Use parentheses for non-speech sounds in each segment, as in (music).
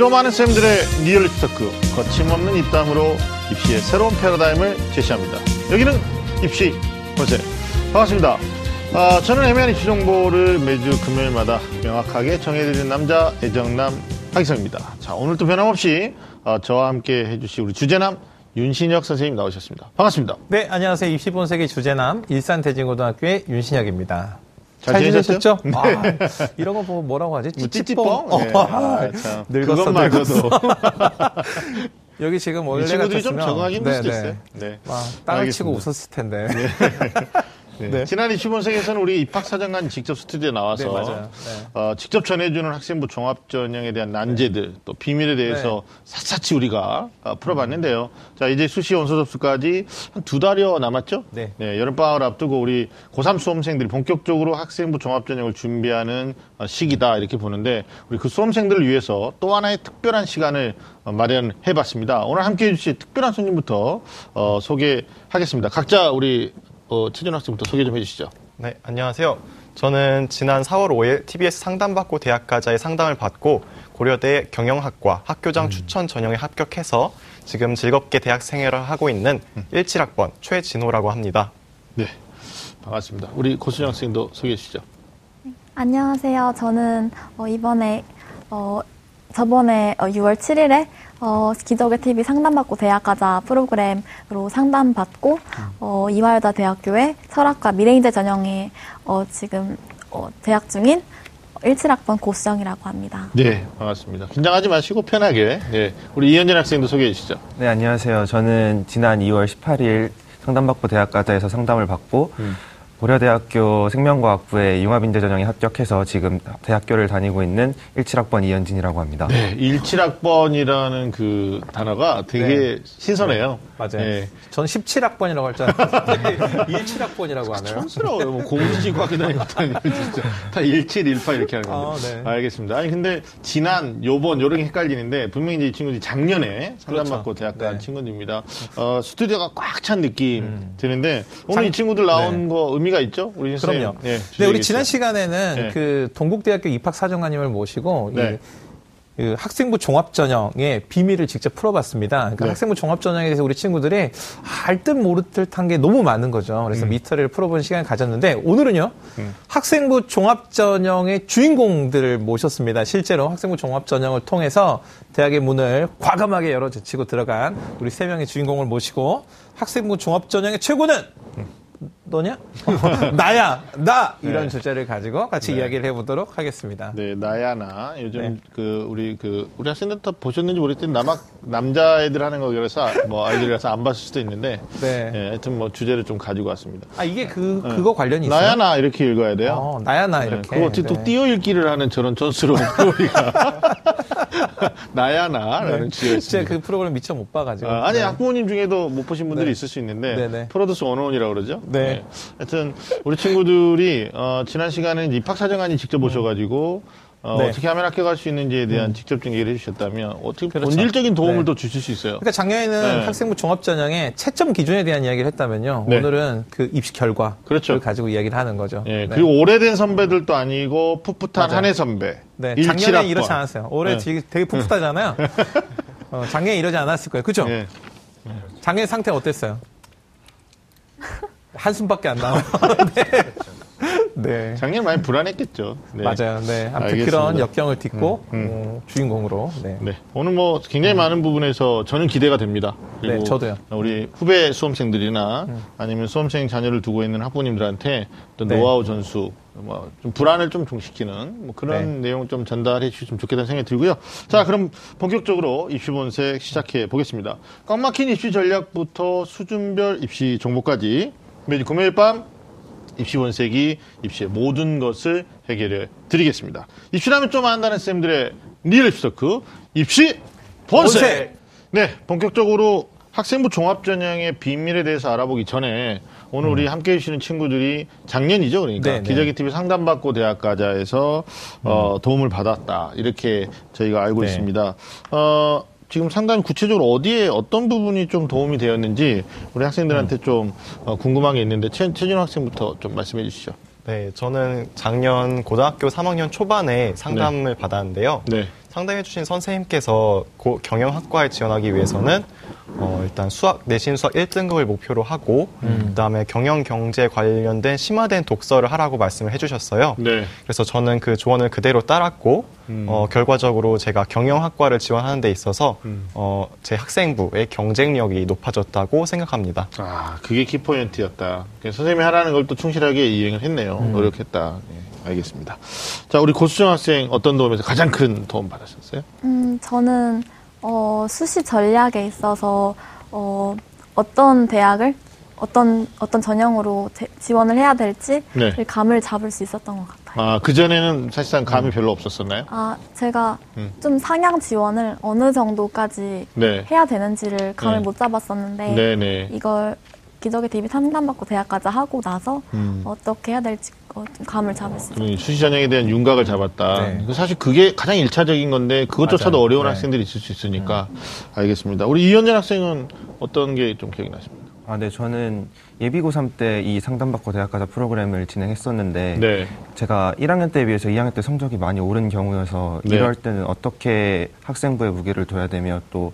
좀 아는 쌤들의 리얼리티 토크 거침없는 입담으로 입시의 새로운 패러다임을 제시합니다. 여기는 입시 본색 반갑습니다. 아, 저는 애매한 입시 정보를 매주 금요일마다 명확하게 정해드리는 남자 애정남 하기성입니다. 자 오늘도 변함없이 어, 저와 함께 해주실 우리 주제남 윤신혁 선생님 나오셨습니다. 반갑습니다. 네, 안녕하세요. 입시 본색의 주제남 일산대진고등학교의 윤신혁입니다. 잘 잘? 지내셨죠? 네. 아, 이런 거 보고 뭐라고 하지? 뭐 찌찌뽕. 찌찌뽕? 네. 어, 아, 참. 늙었어, 그것마저도 (laughs) 여기 지금 이 원래 친구들이 좀 같았으면 적응하기 힘들 수도 네, 있어요. 네. 네. 막 땅을 알겠습니다. 치고 웃었을 텐데. (laughs) 네. 네. 지난 25세기에서는 우리 입학사정관 직접 스튜디오에 나와서 네. 네. 어, 직접 전해주는 학생부 종합전형에 대한 난제들 또 비밀에 대해서 네. 샅샅이 우리가 어, 풀어봤는데요. 자 이제 수시 원서 접수까지 한 두 달여 남았죠? 네. 여름방학을 앞두고 우리 고3 수험생들이 본격적으로 학생부 종합전형을 준비하는 어, 시기다 이렇게 보는데 우리 그 수험생들을 위해서 또 하나의 특별한 시간을 어, 마련해봤습니다. 오늘 함께해 주실 특별한 손님부터 어, 소개하겠습니다. 각자 우리 어, 최준 학생부터 소개 좀 해주시죠. 네, 안녕하세요. 저는 지난 4월 5일 TBS 상담받고 대학가자의 상담을 받고 고려대 경영학과 학교장 추천 전형에 합격해서 지금 즐겁게 대학 생활을 하고 있는 17학번 최진호라고 합니다. 네, 반갑습니다. 우리 고수정 학생도 소개해 주시죠. 안녕하세요. 저는 어, 이번에 어, 저번에 어, 6월 7일에 어, 기적의 TV 상담받고 대학 가자 프로그램으로 상담받고 어, 이화여자 대학교의 철학과 미래인재 전형에 어, 지금 어, 재학 중인 17학번 고수정이라고 합니다. 네, 반갑습니다. 긴장하지 마시고 편하게. 네, 우리 이현진 학생도 소개해 주시죠. 네, 안녕하세요. 저는 지난 2월 18일 상담받고 대학가자에서 상담을 받고 고려대학교 생명과학부의 융합인재 전형에 합격해서 지금 대학교를 다니고 있는 17학번 이현진이라고 합니다. 네, 17학번이라는 그 단어가 되게 신선해요. 맞아요. 네. 저는 17학번이라고 할줄 알았는데 (laughs) 17학번이라고 하네요. 촌스러워요. 뭐 하게 다니고 다니고 진짜 다 17, 18 이렇게 하는 건데. 아, 네. 알겠습니다. 아니 근데 지난, 요번 요런 게 헷갈리는데 분명히 이제 이 친구들이 작년에 상담받고 그렇죠. 대학 간 네. 친구들입니다. 어, 스튜디오가 꽉 찬 느낌 드는데 오늘 이 친구들 나온 네. 거 의미 가 있죠? 우리. 그럼요. 네, 네, 우리. 지난 시간에는 네. 그 동국대학교 입학사정관님을 모시고 네. 이, 그 학생부 종합전형의 비밀을 직접 풀어봤습니다. 그러니까 네. 학생부 종합전형에 대해서 우리 친구들이 알듯 모를 듯한 게 너무 많은 거죠. 음. 그래서 미터를 풀어본 시간을 가졌는데 오늘은요 학생부 종합전형의 주인공들을 모셨습니다. 실제로 학생부 종합전형을 통해서 대학의 문을 과감하게 열어젖히고 들어간 우리 세 명의 주인공을 모시고 학생부 종합전형의 최고는 너냐? (laughs) 나야, 나! 이런 네. 주제를 가지고 같이 이야기를 해보도록 하겠습니다. 네, 나야나 요즘 네. 그 우리 그 우리 학생들 다 보셨는지 모르겠는데 남학 남자애들 하는 거라서 뭐 아이들이라서 안 봤을 수도 있는데 네. 예, 하여튼 뭐 주제를 좀 가지고 왔습니다. 아, 이게 그, 그거 관련이 있어요? 나야나 이렇게 읽어야 돼요. 어, 나야, 나, 네, 이렇게. 그거 어떻게 또 네. 띄어 읽기를 하는 저런 촌스러운 (laughs) 프로리가 (laughs) 나야나라는 제가 있습니다. 그 프로그램 미처 못 봐가지고. 아, 네. 학부모님 중에도 못 보신 분들이 네. 있을 수 있는데 네네. 프로듀스 원어원이라고 그러죠. 네. 하여튼 우리 친구들이 어, 지난 시간에 입학사정관이 직접 오셔가지고 어, 네. 떻게 하면 합격할 수 있는지에 대한 직접적인 얘기를 해주셨다면 어떻게 그렇죠. 본질적인 도움을 네. 더 주실 수 있어요. 그러니까 작년에는 네. 학생부 종합전형의 채점 기준에 대한 이야기를 했다면요. 네. 오늘은 그 입시 결과를 그렇죠. 가지고 이야기를 하는 거죠. 예, 네. 그리고 오래된 선배들도 아니고 풋풋한. 한해 선배. 네, 17 작년에. 이렇지 않았어요. 올해 네. 되게, 되게 풋풋하잖아요. (laughs) 어, 작년에 이러지 않았을 거예요. 그죠? 예. 작년 상태 어땠어요? 한숨밖에 안 나와요. 네. 네. 작년 많이 불안했겠죠. 네. 맞아요. 네. 아무튼 알겠습니다. 그런 역경을 딛고 음, 음. 어, 주인공으로. 네. 네. 오늘 뭐 굉장히 많은 부분에서 저는 기대가 됩니다. 그리고 네, 저도요. 우리 후배 수험생들이나 아니면 수험생 자녀를 두고 있는 학부모님들한테 또 네. 노하우 전수, 뭐좀 불안을 좀 종식시키는 뭐 그런 네. 내용 좀 전달해 주시면 좋겠다는 생각이 들고요. 자, 그럼 본격적으로 입시 본색 시작해 보겠습니다. 꽉 막힌 입시 전략부터 수준별 입시 정보까지 매주 금요일 밤 입시 본색이 입시의 모든 것을 해결해 드리겠습니다. 입시라면 좀 안다는 쌤들의 리얼 입시 토크 입시 본색. 본색! 네, 본격적으로 학생부 종합전형의 비밀에 대해서 알아보기 전에 오늘 우리 함께 해주시는 친구들이 작년이죠. 그러니까 네, 네. 기저귀 TV 상담받고 대학 가자에서 어, 도움을 받았다. 이렇게 저희가 알고 네. 있습니다. 어, 지금 상당히 구체적으로 어디에 어떤 부분이 좀 도움이 되었는지 우리 학생들한테 음. 좀 어, 궁금한 게 있는데 최, 최진 학생부터 좀 말씀해 주시죠. 네, 저는 작년 고등학교 3학년 초반에 상담을 받았는데요. 네. 상담해주신 선생님께서 고 경영학과에 지원하기 위해서는 어, 일단 수학 내신 수학 1등급을 목표로 하고 그다음에 경영 경제 관련된 심화된 독서를 하라고 말씀을 해주셨어요. 네. 그래서 저는 그 조언을 그대로 따랐고 어, 결과적으로 제가 경영학과를 지원하는 데 있어서 어, 제 학생부의 경쟁력이 높아졌다고 생각합니다. 아, 그게 키포인트였다. 선생님이 하라는 걸 또 충실하게 이행을 했네요. 노력했다. 네, 알겠습니다. 자, 우리 고수정 학생 어떤 도움에서 가장 큰 도움 받으셨어요? 음, 저는 어, 수시 전략에 있어서 어, 어떤 대학을 어떤 어떤 전형으로 제- 지원을 해야 될지 네. 감을 잡을 수 있었던 것 같아요. 아, 그 전에는 사실상 감이 별로 없었었나요? 아, 제가 음. 좀 상향 지원을 어느 정도까지 네. 해야 되는지를 감을 네. 못 잡았었는데 네네. 이걸 기적의 DB 상담받고 대학까지 하고 나서 음. 어떻게 해야 될지 어, 좀 감을. 이 수시 전형에 대한 윤곽을 잡았다. 네. 그 사실 그게 가장 일차적인 건데 그것조차도 맞아요. 어려운 네. 학생들이 있을 수 있으니까 알겠습니다. 우리 이현전 학생은 어떤 게 좀 기억이 나십니까? 아, 네, 저는 예비 고3 때 이 상담받고 대학 가자 프로그램을 진행했었는데 네. 제가 1학년 때에 비해서 2학년 때 성적이 많이 오른 경우여서 네. 이럴 때는 어떻게 학생부에 무게를 둬야 되며 또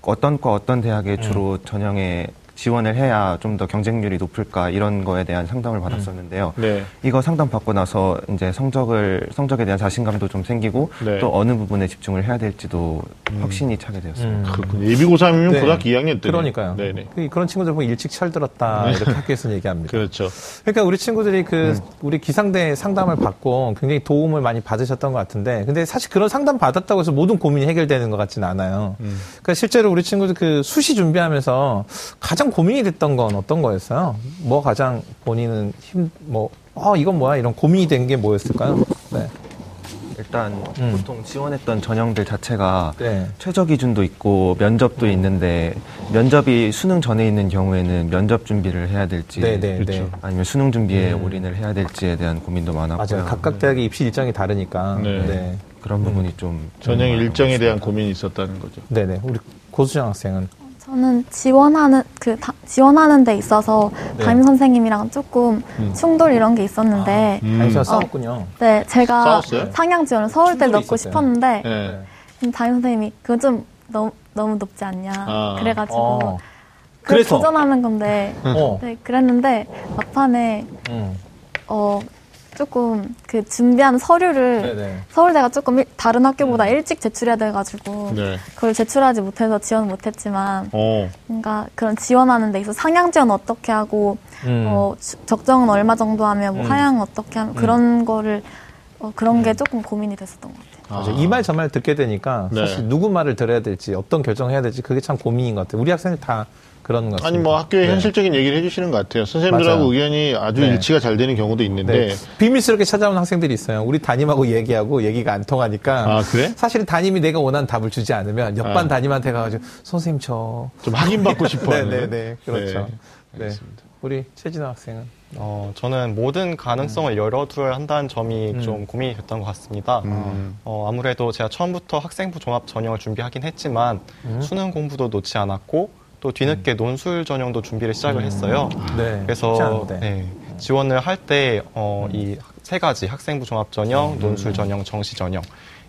어떤 과 어떤 대학에 주로 전형에 지원을 해야 좀 더 경쟁률이 높을까 이런 거에 대한 상담을 받았었는데요. 네. 이거 상담 받고 나서 이제 성적을 성적에 대한 자신감도 좀 생기고 네. 또 어느 부분에 집중을 해야 될지도 확신이 차게 되었습니다. 그렇군요. 예비 고3이면 네. 고등학교 2학년 때. 그러니까요. 네네. 그- 그런 친구들 보면 일찍 철들었다 이렇게 학교에서 얘기합니다. 그렇죠. 그러니까 우리 친구들이 그 음. 우리 기상대 상담을 받고 굉장히 도움을 많이 받으셨던 것 같은데 근데 사실 그런 상담 받았다고 해서 모든 고민이 해결되는 것 같지는 않아요. 음. 그러니까 실제로 우리 친구들 그 수시 준비하면서 가장 고민이 됐던 건 어떤 거였어요? 뭐 가장 본인은 힘뭐 어, 이건 뭐야 이런 고민이 된 게 뭐였을까요? 네. 일단 음. 보통 지원했던 전형들 자체가 네. 최저 기준도 있고 면접도 있는데 면접이 수능 전에 있는 경우에는 면접 준비를 해야 될지 네, 네, 네. 아니면 수능 준비에 올인을 해야 될지에 대한 고민도 많았고요. 맞아요. 각각 대학의 입시 일정이 다르니까. 네. 네. 그런 부분이 좀 전형 좀 일정에 대한 고민이 있었다는 거죠. 네네. 우리 고수정 학생은 저는 지원하는 그 다- 지원하는 데 있어서 네. 담임 선생님이랑 조금 충돌 이런 게 있었는데 음. 아니 저 싸웠군요. 네 제가 싸웠어요? 상향 지원을 서울대 넣고 있었어요. 싶었는데 네. 음, 담임 선생님이 그건 좀 너무 너무 높지 않냐 아. 그래가지고 어. 그걸 그래서? 도전하는 건데 어. 네 그랬는데 막판에 음. 어 조금 그 준비하는 서류를 네네. 서울대가 조금 일- 다른 학교보다 일찍 제출해야 돼가지고 네. 그걸 제출하지 못해서 지원 못했지만 어. 뭔가 그런 지원하는 데 있어서 상향 지원 어떻게 하고 음. 어, 주- 적정은 얼마 정도 하면 뭐 하향 어떻게 하면 그런 거를 어, 그런 게 조금 고민이 됐었던 것 같아요. 이말 저 말 듣게 되니까 네. 사실 누구 말을 들어야 될지 어떤 결정을 해야 될지 그게 참 고민인 것 같아요. 우리 학생들 다 그런 것 같습니다. 아니 뭐 학교의 네. 현실적인 얘기를 해주시는 것 같아요. 선생님들하고 맞아요. 의견이 아주 네. 일치가 잘 되는 경우도 있는데 네. 비밀스럽게 찾아오는 학생들이 있어요. 우리 담임하고 얘기하고 얘기가 안 통하니까. 아, 그래? 사실 담임이 내가 원하는 답을 주지 않으면 옆반 아. 담임한테 가가지고 선생님 저. 좀 확인받고 싶어하는. (laughs) 네네네. 그렇죠. 네. 네. 알겠습니다. 우리 최진아 학생은. 어, 저는 모든 가능성을 열어두어야 한다는 점이 좀 고민이 됐던 것 같습니다. 어, 아무래도 제가 처음부터 학생부 종합 전형을 준비하긴 했지만 수능 공부도 놓지 않았고 또 뒤늦게 논술 전형도 준비를 시작을 했어요. 네. 그래서. 네, 지원을 할 때 어, 이 세 가지 학생부 종합 전형, 논술 전형, 정시 전형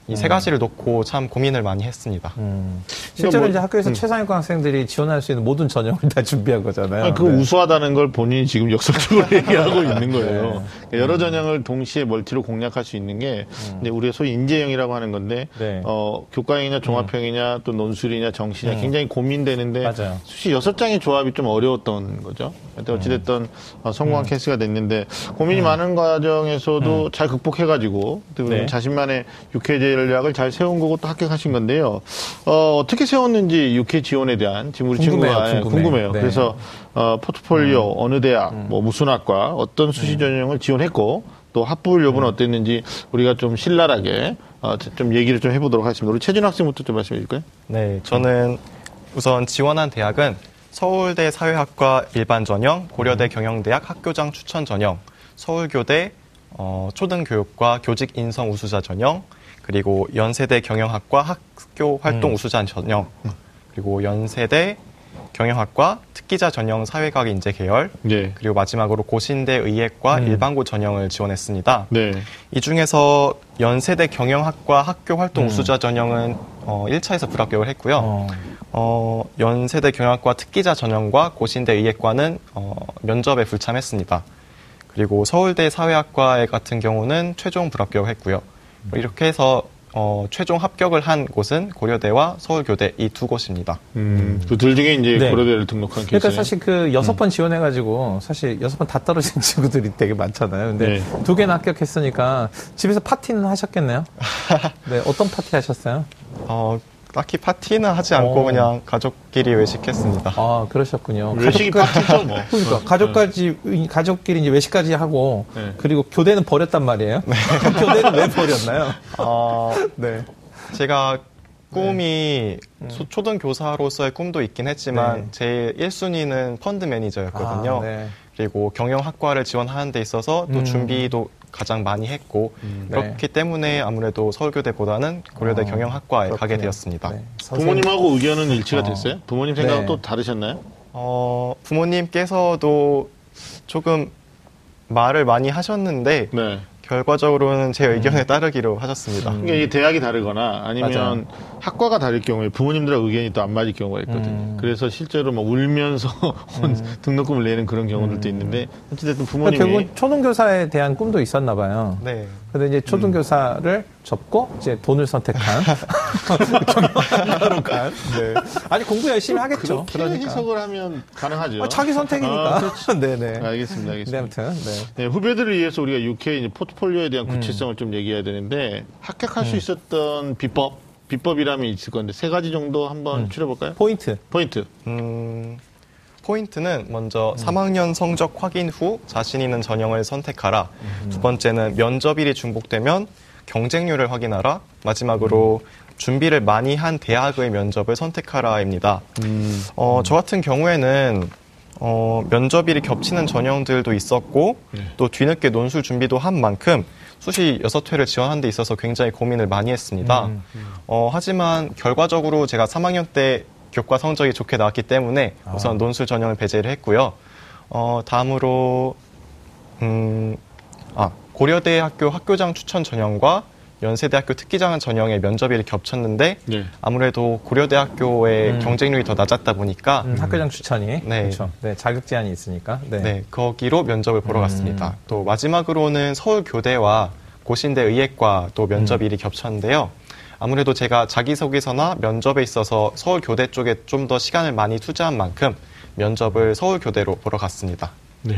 이세 가지를 놓고 참 고민을 많이 했습니다. 음. 실제로 뭐- 이제 학교에서 음. 최상위권 학생들이 지원할 수 있는 모든 전형을 다 준비한 거잖아요. 아, 그 네. 우수하다는 걸 본인이 지금 역설적으로 (laughs) 얘기하고 있는 거예요. 네. 그러니까 여러 전형을 동시에 멀티로 공략할 수 있는 게 이제 우리가 소위 인재형이라고 하는 건데 음. 네. 어, 교과형이냐 종합형이냐 또 논술이냐 정시냐 음. 굉장히 고민되는데 맞아요. 수시 여섯 장의 조합이 좀 어려웠던 거죠. 어찌됐든 어, 음. 성공한 케이스가 됐는데 고민이 많은 과정에서도 잘 극복해가지고 네. 자신만의 육회 전략을 잘 세운 거고 또 합격하신 건데요. 어, 어떻게 세웠는지 육회 지원에 대한 지금 우리 궁금해요, 친구가 예, 궁금해. 궁금해요. 네. 그래서 어, 포트폴리오 어느 대학, 뭐 무슨 학과, 어떤 수시 전형을 지원했고 또 합부 여부는 어땠는지 우리가 좀 신랄하게 어, 좀 얘기를 좀 해보도록 하겠습니다. 우리 최진 학생부터 좀 말씀해 줄까요? 네, 저는 우선 지원한 대학은 서울대 사회학과 일반 전형, 고려대 경영대학 학교장 추천 전형, 서울교대 어, 초등교육과 교직 인성 우수자 전형, 그리고 연세대 경영학과 학교 활동 우수자 전형, 그리고 연세대 경영학과 특기자 전형 사회과학 인재 계열 네. 그리고 마지막으로 고신대 의예과 음. 일반고 전형을 지원했습니다. 네. 이 중에서 연세대 경영학과 학교 활동 음. 우수자 전형은 어, 1차에서 불합격을 했고요. 어. 어, 연세대 경영학과 특기자 전형과 고신대 의예과는 어, 면접에 불참했습니다. 그리고 서울대 사회학과 같은 경우는 최종 불합격을 했고요. 이렇게 해서 어, 최종 합격을 한 곳은 고려대와 서울교대 이 두 곳입니다. 음, 그들 중에 이제 네. 고려대를 등록한 케이스. 그러니까 사실 그 여섯 번 지원해가지고 사실 여섯 번 다 떨어진 (laughs) 친구들이 되게 많잖아요. 근데 네. 두 개나 합격했으니까 집에서 파티는 하셨겠네요. (laughs) 네, 어떤 파티 하셨어요? 어, 딱히 파티는 하지 않고 오. 그냥 가족끼리 외식했습니다. 아, 그러셨군요. 외식이 가족까- 파티죠, 뭐. (laughs) 그러니까 가족까지 가족끼리 이제 외식까지 하고 네. 그리고 교대는 버렸단 말이에요. 교대는 왜 버렸나요? 어, (laughs) 네. 제가 꿈이 소- 초등 교사로서의 꿈도 있긴 했지만 네. 제 1순위는 펀드 매니저였거든요. 아, 네. 그리고 경영학과를 지원하는 데 있어서 또 음. 준비도 가장 많이 했고 그렇기 때문에 아무래도 서울교대보다는 고려대 어, 경영학과에 가게 그렇군요. 되었습니다. 네. 선생님. 부모님하고 의견은 일치가 어. 됐어요? 부모님 생각은 네. 또 다르셨나요? 어, 부모님께서도 조금 말을 많이 하셨는데 네. 결과적으로는 제 의견에 따르기로 하셨습니다. 그러니까 이게 대학이 다르거나 아니면 맞아요. 학과가 다를 경우에 부모님들하고 의견이 또 안 맞을 경우가 있거든요. 음. 그래서 실제로 막 울면서 (laughs) 등록금을 내는 그런 경우들도 있는데 어찌됐든 그러니까 부모님이 결국 초등교사에 대한 꿈도 있었나 봐요. 네. 근데 이제 초등교사를 접고 이제 돈을 선택한 경영학과로 간. (laughs) 네. 아니 공부 열심히 하겠죠. 그러니까 해석을 하면 가능하죠. 아, 자기 선택이니까. 아, 그렇죠. (laughs) 네네. 알겠습니다. 네, 알겠습니다. 아무튼 네. 네, 후배들을 위해서 우리가 UK 이제 포트폴리오에 대한 구체성을 좀 얘기해야 되는데 합격할 수 있었던 비법, 비법이라면 있을 건데 세 가지 정도 한번 추려볼까요? 포인트. 포인트. 음, 포인트는 먼저 3학년 성적 확인 후 자신 있는 전형을 선택하라. 두 번째는 면접일이 중복되면 경쟁률을 확인하라. 마지막으로 준비를 많이 한 대학의 면접을 선택하라입니다. 어, 저 같은 경우에는 어, 면접일이 겹치는 전형들도 있었고 또 뒤늦게 논술 준비도 한 만큼 수시 여섯 회를 지원하는 데 있어서 굉장히 고민을 많이 했습니다. 어, 하지만 결과적으로 제가 3학년 때 교과 성적이 좋게 나왔기 때문에 우선 논술 전형을 배제를 했고요. 어, 다음으로 음, 아, 고려대 학교 학교장 추천 전형과 연세대학교 특기장 전형의 면접일이 겹쳤는데 네. 아무래도 고려대학교의 경쟁률이 더 낮았다 보니까 음, 학교장 추천이. 네. 그렇죠. 네, 자격 제한이 있으니까. 네. 네, 거기로 면접을 보러 갔습니다. 또 마지막으로는 서울교대와 고신대 의예과 또 면접일이 겹쳤는데요. 아무래도 제가 자기소개서나 면접에 있어서 서울교대 쪽에 좀 더 시간을 많이 투자한 만큼 면접을 서울교대로 보러 갔습니다. 네.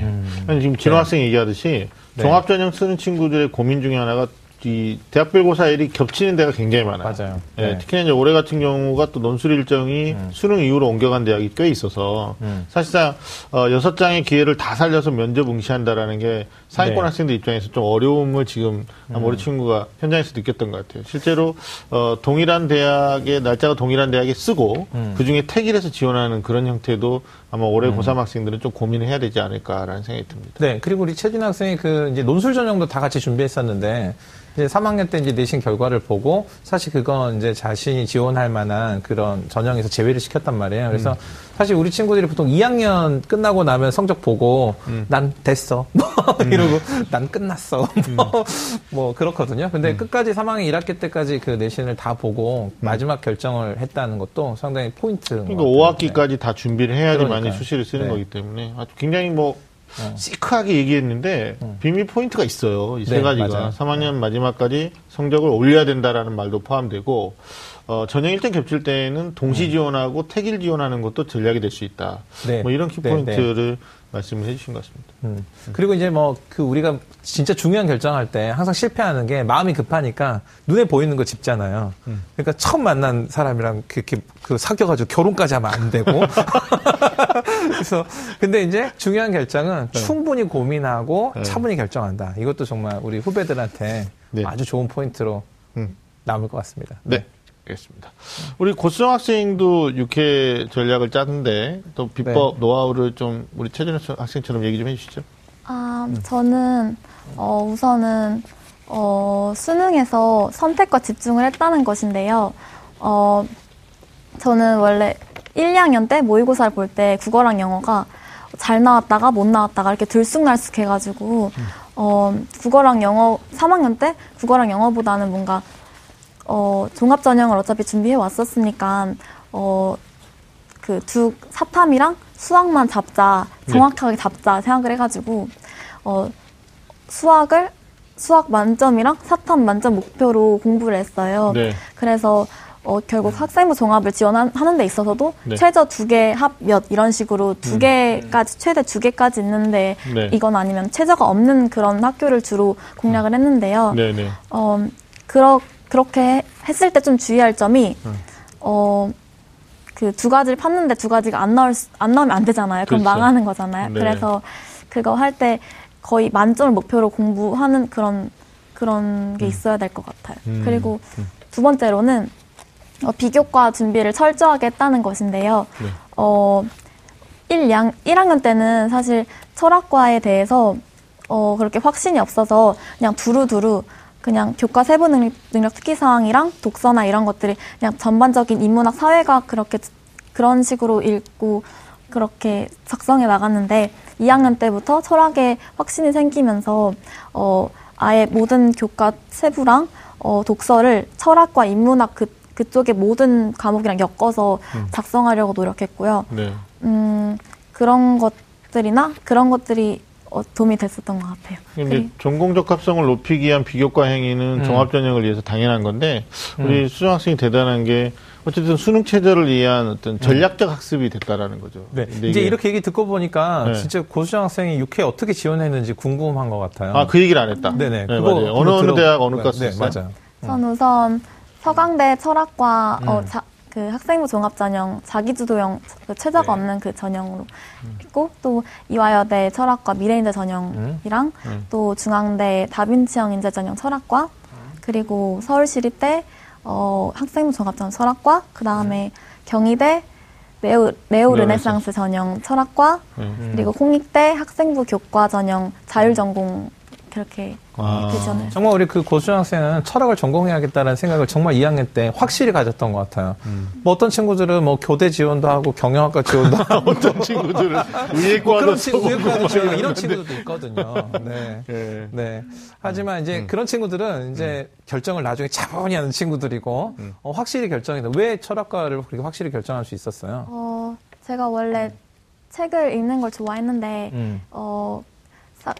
아니, 지금 진호 학생 얘기하듯이 네. 종합전형 쓰는 친구들의 고민 중에 하나가 이 대학별고사 일이 겹치는 데가 굉장히 많아요. 맞아요. 예, 네. 음. 특히나 이제 올해 같은 경우가 또 논술 일정이 수능 이후로 옮겨간 대학이 꽤 있어서 사실상 어, 여섯 장의 기회를 다 살려서 면접 응시한다라는 게 상위권 네. 학생들 입장에서 좀 어려움을 지금 아마 우리 친구가 현장에서 느꼈던 것 같아요. 실제로 어, 동일한 대학의 날짜가 동일한 대학에 쓰고 그 중에 택일해서 지원하는 그런 형태도 아마 올해 고3 학생들은 좀 고민을 해야 되지 않을까라는 생각이 듭니다. 네, 그리고 우리 최진 학생이 그 이제 논술 전형도 다 같이 준비했었는데 이제 3학년 때 이제 내신 결과를 보고 사실 그건 이제 자신이 지원할 만한 그런 전형에서 제외를 시켰단 말이에요. 그래서 사실 우리 친구들이 보통 2학년 끝나고 나면 성적 보고 난 됐어. (laughs) 뭐 이러고 난 끝났어. 뭐, (laughs) 뭐 그렇거든요. 근데 끝까지 3학년 1학기 때까지 그 내신을 다 보고 마지막 결정을 했다는 것도 상당히 포인트인 것 그러니까 같아요. 5학기까지 다 준비를 해야지 많이 그러니까요. 수시를 쓰는 네. 거기 때문에 아주 굉장히 뭐 시크하게 얘기했는데 비밀 포인트가 있어요. 이세 네, 가지가 맞아요. 3학년 마지막까지 성적을 올려야 된다라는 말도 포함되고 어, 전형 일정 겹칠 때는 동시 지원하고 택일 지원하는 것도 전략이 될 수 있다. 네. 뭐 이런 키 네, 포인트를 말씀을 해주신 것 같습니다. 음. 그리고 이제 뭐 그 우리가 진짜 중요한 결정할 때 항상 실패하는 게 마음이 급하니까 눈에 보이는 거 짚잖아요. 그러니까 처음 만난 사람이랑 그렇게 그 사귀어가지고 결혼까지 하면 안 되고. (laughs) 그래서 근데 이제 중요한 결정은 충분히 고민하고 네. 차분히 결정한다. 이것도 정말 우리 후배들한테 네. 아주 좋은 포인트로 음. 남을 것 같습니다. 네. 알겠습니다. 우리 고수정 학생도 육회 전략을 짰는데 또 비법 네. 노하우를 좀 우리 최준호 학생처럼 얘기 좀 해주시죠. 아, 저는 어, 우선은 어, 수능에서 선택과 집중을 했다는 것인데요. 어, 저는 원래 1, 2학년 때 모의고사를 볼 때 국어랑 영어가 잘 나왔다가 못 나왔다가 이렇게 들쑥날쑥 해가지고 어, 국어랑 영어 3학년 때 국어랑 영어보다는 뭔가 어, 종합 전형을 어차피 준비해 왔었으니까 어, 그두 사탐이랑 수학만 잡자 정확하게 잡자 생각을 해가지고 어, 수학을 수학 만점이랑 사탐 만점 목표로 공부를 했어요. 네. 그래서 어, 결국 학생부 종합을 지원하는 데 있어서도 네. 최저 두 개 합 몇 이런 식으로 두 개까지 최대 두 개까지 있는데 네. 이건 아니면 최저가 없는 그런 학교를 주로 공략을 했는데요. 네, 네. 어, 그러, 그렇게 했을 때 좀 주의할 점이, 음. 어, 그 두 가지를 팠는데 두 가지가 안 나올, 수- 안 나오면 안 되잖아요. 그럼 그렇죠. 망하는 거잖아요. 네. 그래서 그거 할 때 거의 만점을 목표로 공부하는 그런, 그런 게 있어야 될 것 같아요. 음. 그리고 두 번째로는 어, 비교과 준비를 철저하게 했다는 것인데요. 네. 어, 1, 2학, 1학년 때는 사실 철학과에 대해서 어, 그렇게 확신이 없어서 그냥 두루두루 그냥 교과 세부 능력, 능력 특기 사항이랑 독서나 이런 것들이 그냥 전반적인 인문학 사회가 그렇게 그런 식으로 읽고 그렇게 작성해 나갔는데 2학년 때부터 철학에 확신이 생기면서 어 아예 모든 교과 세부랑 어 독서를 철학과 인문학 그 그쪽의 모든 과목이랑 엮어서 작성하려고 노력했고요. 네. 음 그런 것들이나 그런 것들이 어, 도움이 됐었던 것 같아요. 근데 그리- 전공적 합성을 높이기 위한 비교과 행위는 음. 종합전형을 위해서 당연한 건데 음. 우리 수정 학생이 대단한 게 어쨌든 수능 체제를 위한 어떤 전략적 학습이 됐다라는 거죠. 음. 네. 근데 이제 이게- 이렇게 얘기 듣고 보니까 네. 진짜 고수장 학생이 6회 어떻게 지원했는지 궁금한 것 같아요. 아, 그 얘기를 안 했다. 네네. 네, 그거 맞아요. 어느 들어- 대학 어느 네, 과 네? 맞아요. 전 우선 서강대 철학과 어, 음. 자, 그 학생부 종합 전형 자기주도형 그 최저가 네. 없는 그 전형으로 있고 또 이화여대 철학과 미래인재 전형이랑 음. 또 중앙대 다빈치형 인재 전형 철학과 그리고 서울시립대 어, 학생부 종합 전형 철학과 그 다음에 경희대 네오, 네오 르네상스 전형 철학과 네. 그리고 홍익대 학생부 교과 전형 자율전공 그렇게 아. 그 전을 정말 우리 그 고수장 학생은 철학을 전공해야겠다는 생각을 정말 2학년 때 확실히 가졌던 것 같아요. 음. 뭐 어떤 친구들은 뭐 교대 지원도 하고 경영학과 지원도 하고 (laughs) 어떤 친구들은 뭐 의예과도 막 지원. 이런 친구들도 있거든요. 네. 예. 네. 하지만 음. 이제 그런 친구들은 이제 결정을 나중에 차분히 하는 친구들이고 음. 어, 확실히 결정해서 왜 철학과를 그렇게 확실히 결정할 수 있었어요? 어, 제가 원래 책을 읽는 걸 좋아했는데, 음. 어,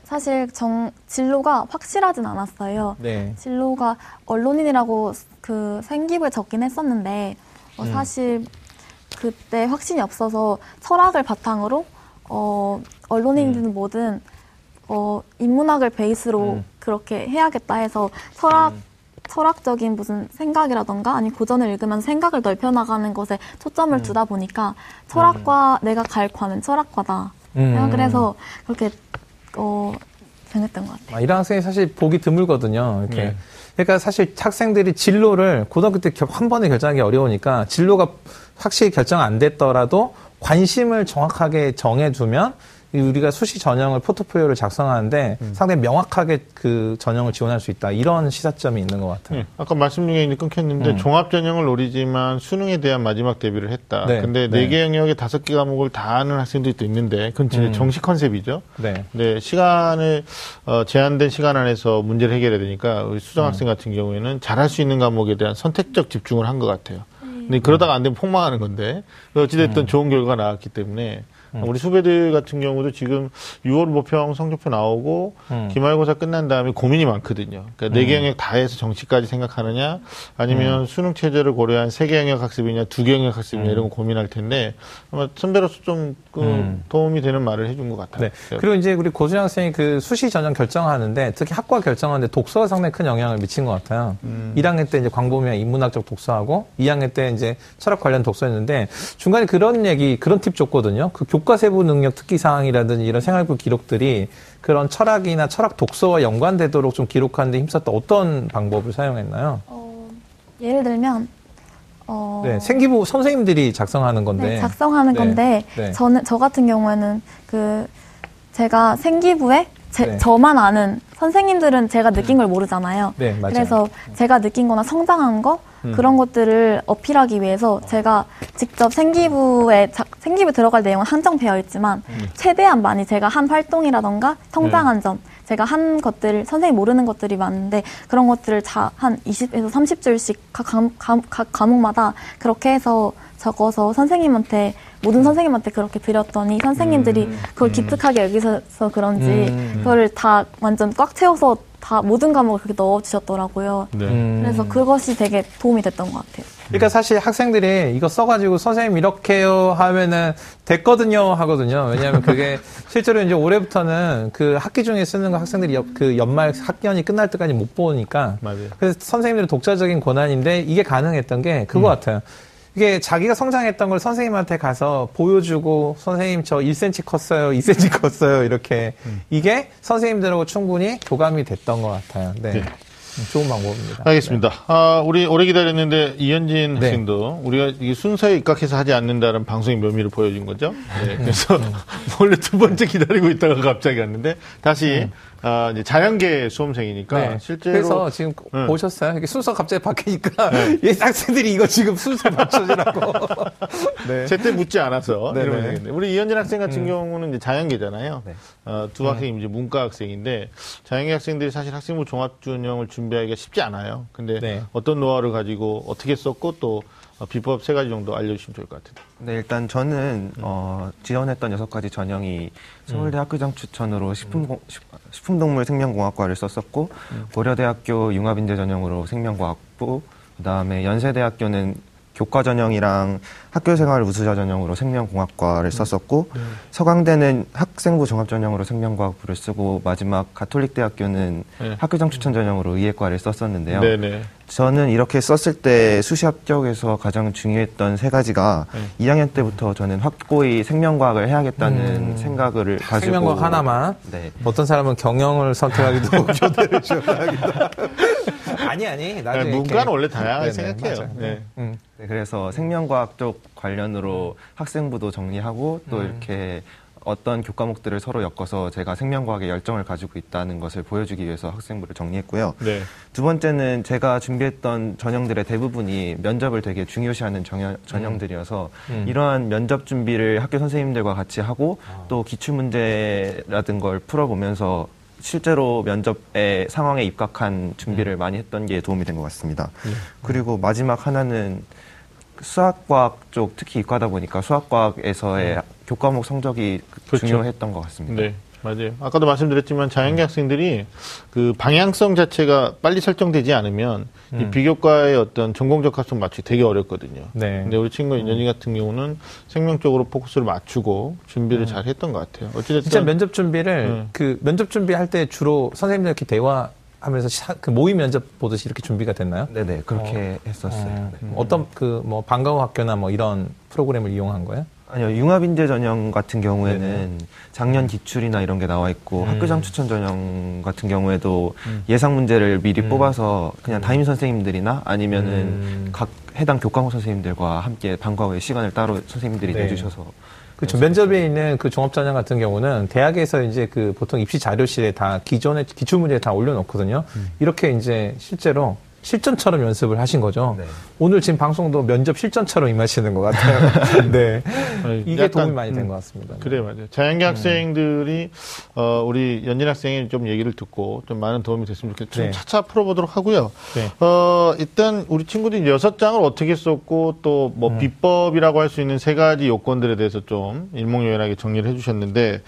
사, 실 정, 진로가 확실하진 않았어요. 네. 진로가 언론인이라고 그 생기부에 적긴 했었는데, 어, 음. 사실 그때 확신이 없어서 철학을 바탕으로, 어, 언론인이든 뭐든, 어, 인문학을 베이스로 음. 그렇게 해야겠다 해서 철학, 철학적인 무슨 생각이라던가 아니 고전을 읽으면서 생각을 넓혀 나가는 것에 초점을 음. 두다 보니까 철학과 내가 갈 과는 철학과다. 음. 생각을 해서 그렇게 어 정했던 것 같아요. 아, 이런 학생이 사실 보기 드물거든요. 이렇게. 네. 그러니까 사실 학생들이 진로를 고등학교 때 한 번에 결정하기 어려우니까 진로가 확실히 결정 안 됐더라도 관심을 정확하게 정해두면 이 우리가 수시 전형을 포트폴리오를 작성하는데 음. 상당히 명확하게 그 전형을 지원할 수 있다. 이런 시사점이 있는 것 같아요. 예, 아까 말씀 중에 이제 끊겼는데 음. 종합 전형을 노리지만 수능에 대한 마지막 대비를 했다. 네, 근데 네. 네개 영역에 다섯 개 과목을 다 하는 학생들이 또 있는데 그건 진짜 음. 정식 컨셉이죠. 네. 네, 시간을 어, 제한된 시간 안에서 문제를 해결해야 되니까 우리 수정 학생 같은 경우에는 잘할 수 있는 과목에 대한 선택적 집중을 한 것 같아요. 근데 그러다가 안 되면 폭망하는 건데 어찌됐든 좋은 결과가 나왔기 때문에 우리 수배들 같은 경우도 지금 6월 모평 성적표 나오고 음. 기말고사 끝난 다음에 고민이 많거든요. 그러니까 네 개 영역 다 해서 정시까지 생각하느냐 아니면 수능 체제를 고려한 세 개 영역 학습이냐 두 개 영역 학습이냐 이런 거 고민할 텐데 아마 선배로서 좀그 음. 도움이 되는 말을 해준 것 같아요. 네. 그리고 이제 우리 고준 학생이 그 수시 전형 결정하는데 특히 학과 결정하는데 독서가 상당히 큰 영향을 미친 것 같아요. 음. 1학년 때 이제 광범위한 인문학적 독서하고 2학년 때 이제 철학 관련 독서였는데 중간에 그런 얘기, 그런 팁 줬거든요. 그 교과 세부 능력 특기 사항이라든지 이런 생활부 기록들이 그런 철학이나 철학 독서와 연관되도록 좀 기록하는데 힘썼다 어떤 방법을 사용했나요? 어, 예를 들면 어, 네, 생기부 선생님들이 작성하는 건데. 네, 작성하는 네, 건데 네. 저는 저 같은 경우에는 그 제가 생기부에 제, 네. 저만 아는 선생님들은 제가 느낀 걸 모르잖아요. 네, 맞아요. 그래서 제가 느낀 거나 성장한 거 음. 그런 것들을 어필하기 위해서 제가 직접 생기부에 자- 생기부 들어갈 내용은 한정되어 있지만 최대한 많이 제가 한 활동이라던가 성장한 점 제가 한 것들 선생님 모르는 것들이 많은데 그런 것들을 자, 한 20에서 30줄씩 각, 감- 감- 각 과목마다 그렇게 해서 적어서 선생님한테 모든 선생님한테 그렇게 드렸더니 선생님들이 그걸 기특하게 여기서 그런지 음. 그거를 다 완전 꽉 채워서 다 모든 과목을 그렇게 넣어주셨더라고요. 네. 음. 그래서 그것이 되게 도움이 됐던 것 같아요. 그러니까 사실 학생들이 이거 써가지고 선생님 이렇게요 하면은 됐거든요 하거든요. 왜냐하면 그게 (laughs) 실제로 이제 올해부터는 그 학기 중에 쓰는 거 학생들이 여- 그 연말 학년이 끝날 때까지 못 보니까 맞아요. 그래서 선생님들의 독자적인 권한인데 이게 가능했던 게 그거 같아요. 이게 자기가 성장했던 걸 선생님한테 가서 보여주고 선생님 저 1cm 컸어요, 2cm 컸어요 이렇게 이게 선생님들하고 충분히 교감이 됐던 것 같아요. 네, 네. 좋은 방법입니다. 알겠습니다. 아, 우리 오래 기다렸는데 이현진 네. 학생도 우리가 이 순서에 입각해서 하지 않는다는 방송의 묘미를 보여준 거죠. 네, 그래서 (laughs) 원래 두 번째 기다리고 있다가 갑자기 갔는데 다시 아, 이제 자연계 수험생이니까 네. 실제로 그래서 지금 네. 보셨어요? 이게 순서 갑자기 바뀌니까 (laughs) 이 학생들이 이거 지금 순서 맞춰주라고. (laughs) 네. 제때 묻지 않아서 네네. 이러면 되겠네. 우리 이현진 학생 같은 경우는 이제 자연계잖아요. 네. 어, 두 학생이 이제 문과 학생인데 자연계 학생들이 사실 학생부 종합준영을 준비하기가 쉽지 않아요. 근데 네. 어떤 노하우를 가지고 어떻게 썼고 또 어, 비법 세 가지 정도 알려주시면 좋을 것 같아요. 네, 일단 저는 어, 지원했던 여섯 가지 전형이 서울대 학교장 추천으로 식품, 식품동물 생명공학과를 썼었고 고려대학교 융합인재 전형으로 생명과학부 그다음에 연세대학교는 교과 전형이랑 학교 생활 우수자 전형으로 생명공학과를 썼었고 서강대는 학생부 종합 전형으로 생명과학부를 쓰고 마지막 가톨릭대학교는 네. 학교장 추천 전형으로 의예과를 썼었는데요. 네네. 저는 이렇게 썼을 때 수시 합격에서 가장 중요했던 세 가지가 네. 2학년 때부터 저는 확고히 생명과학을 해야겠다는 음. 생각을 가지고 생명과학 하나만. 네. 어떤 사람은 경영을 선택하기도 하고 교대를 지원하기도. 아니 아니 네, 나중에 문과는 이렇게- 원래 다양하게 네네, 생각해요. 맞아요. 네. 음. 네, 그래서 생명과학 쪽 관련으로 학생부도 정리하고 또 음. 이렇게 어떤 교과목들을 서로 엮어서 제가 생명과학에 열정을 가지고 있다는 것을 보여주기 위해서 학생부를 정리했고요. 네. 두 번째는 제가 준비했던 전형들의 대부분이 면접을 되게 중요시하는 전형, 전형들이어서 음. 이러한 면접 준비를 학교 선생님들과 같이 하고 아. 또 기출 문제라든 걸 풀어보면서 실제로 면접의 상황에 입각한 준비를 많이 했던 게 도움이 된 것 같습니다. 그리고 마지막 하나는 수학과학 쪽 특히 이과다 보니까 수학과학에서의 교과목 성적이 그렇죠. 중요했던 것 같습니다. 네. 맞아요. 아까도 말씀드렸지만 자연계 학생들이 그 방향성 자체가 빨리 설정되지 않으면 이 비교과의 어떤 전공적 합성 맞추기 되게 어렵거든요. 네. 근데 우리 친구 인연이 같은 경우는 생명 쪽으로 포커스를 맞추고 준비를 잘 했던 것 같아요. 어찌됐든 진짜 면접 준비를 음. 그 면접 준비할 때 주로 선생님들 이렇게 대화 하면서 시- 그 모의 면접 보듯이 이렇게 준비가 됐나요? 네네 그렇게 했었어요. 네. 어, 떤 그 뭐 방과후 학교나 뭐 이런 프로그램을 이용한 거예요? 아니요, 융합인재 전형 같은 경우에는 네네. 작년 기출이나 이런 게 나와 있고 음. 학교장 추천 전형 같은 경우에도 예상 문제를 미리 뽑아서 그냥 담임 선생님들이나 아니면은 음. 각 해당 교과목 선생님들과 함께 방과 후에 시간을 따로 선생님들이 네. 내주셔서 그렇죠. 면접에 있는 그 종합전형 같은 경우는 대학에서 이제 그 보통 입시 자료실에 다 기존의 기출문제 다 올려놓거든요. 이렇게 이제 실제로 실전처럼 연습을 하신 거죠. 네. 오늘 지금 방송도 면접 실전처럼 임하시는 것 같아요. (laughs) 네. 이게 약간, 도움이 많이 된 음, 것 같습니다. 그래 맞아요. 자연계 학생들이 어, 우리 연진 학생의 좀 얘기를 듣고 좀 많은 도움이 됐으면. 좀 네. 차차 풀어보도록 하고요. 네. 어, 일단 우리 친구들이 여섯 장을 어떻게 썼고 또 음. 뭐 비법이라고 할 수 있는 세 가지 요건들에 대해서 좀 일목요연하게 정리를 해주셨는데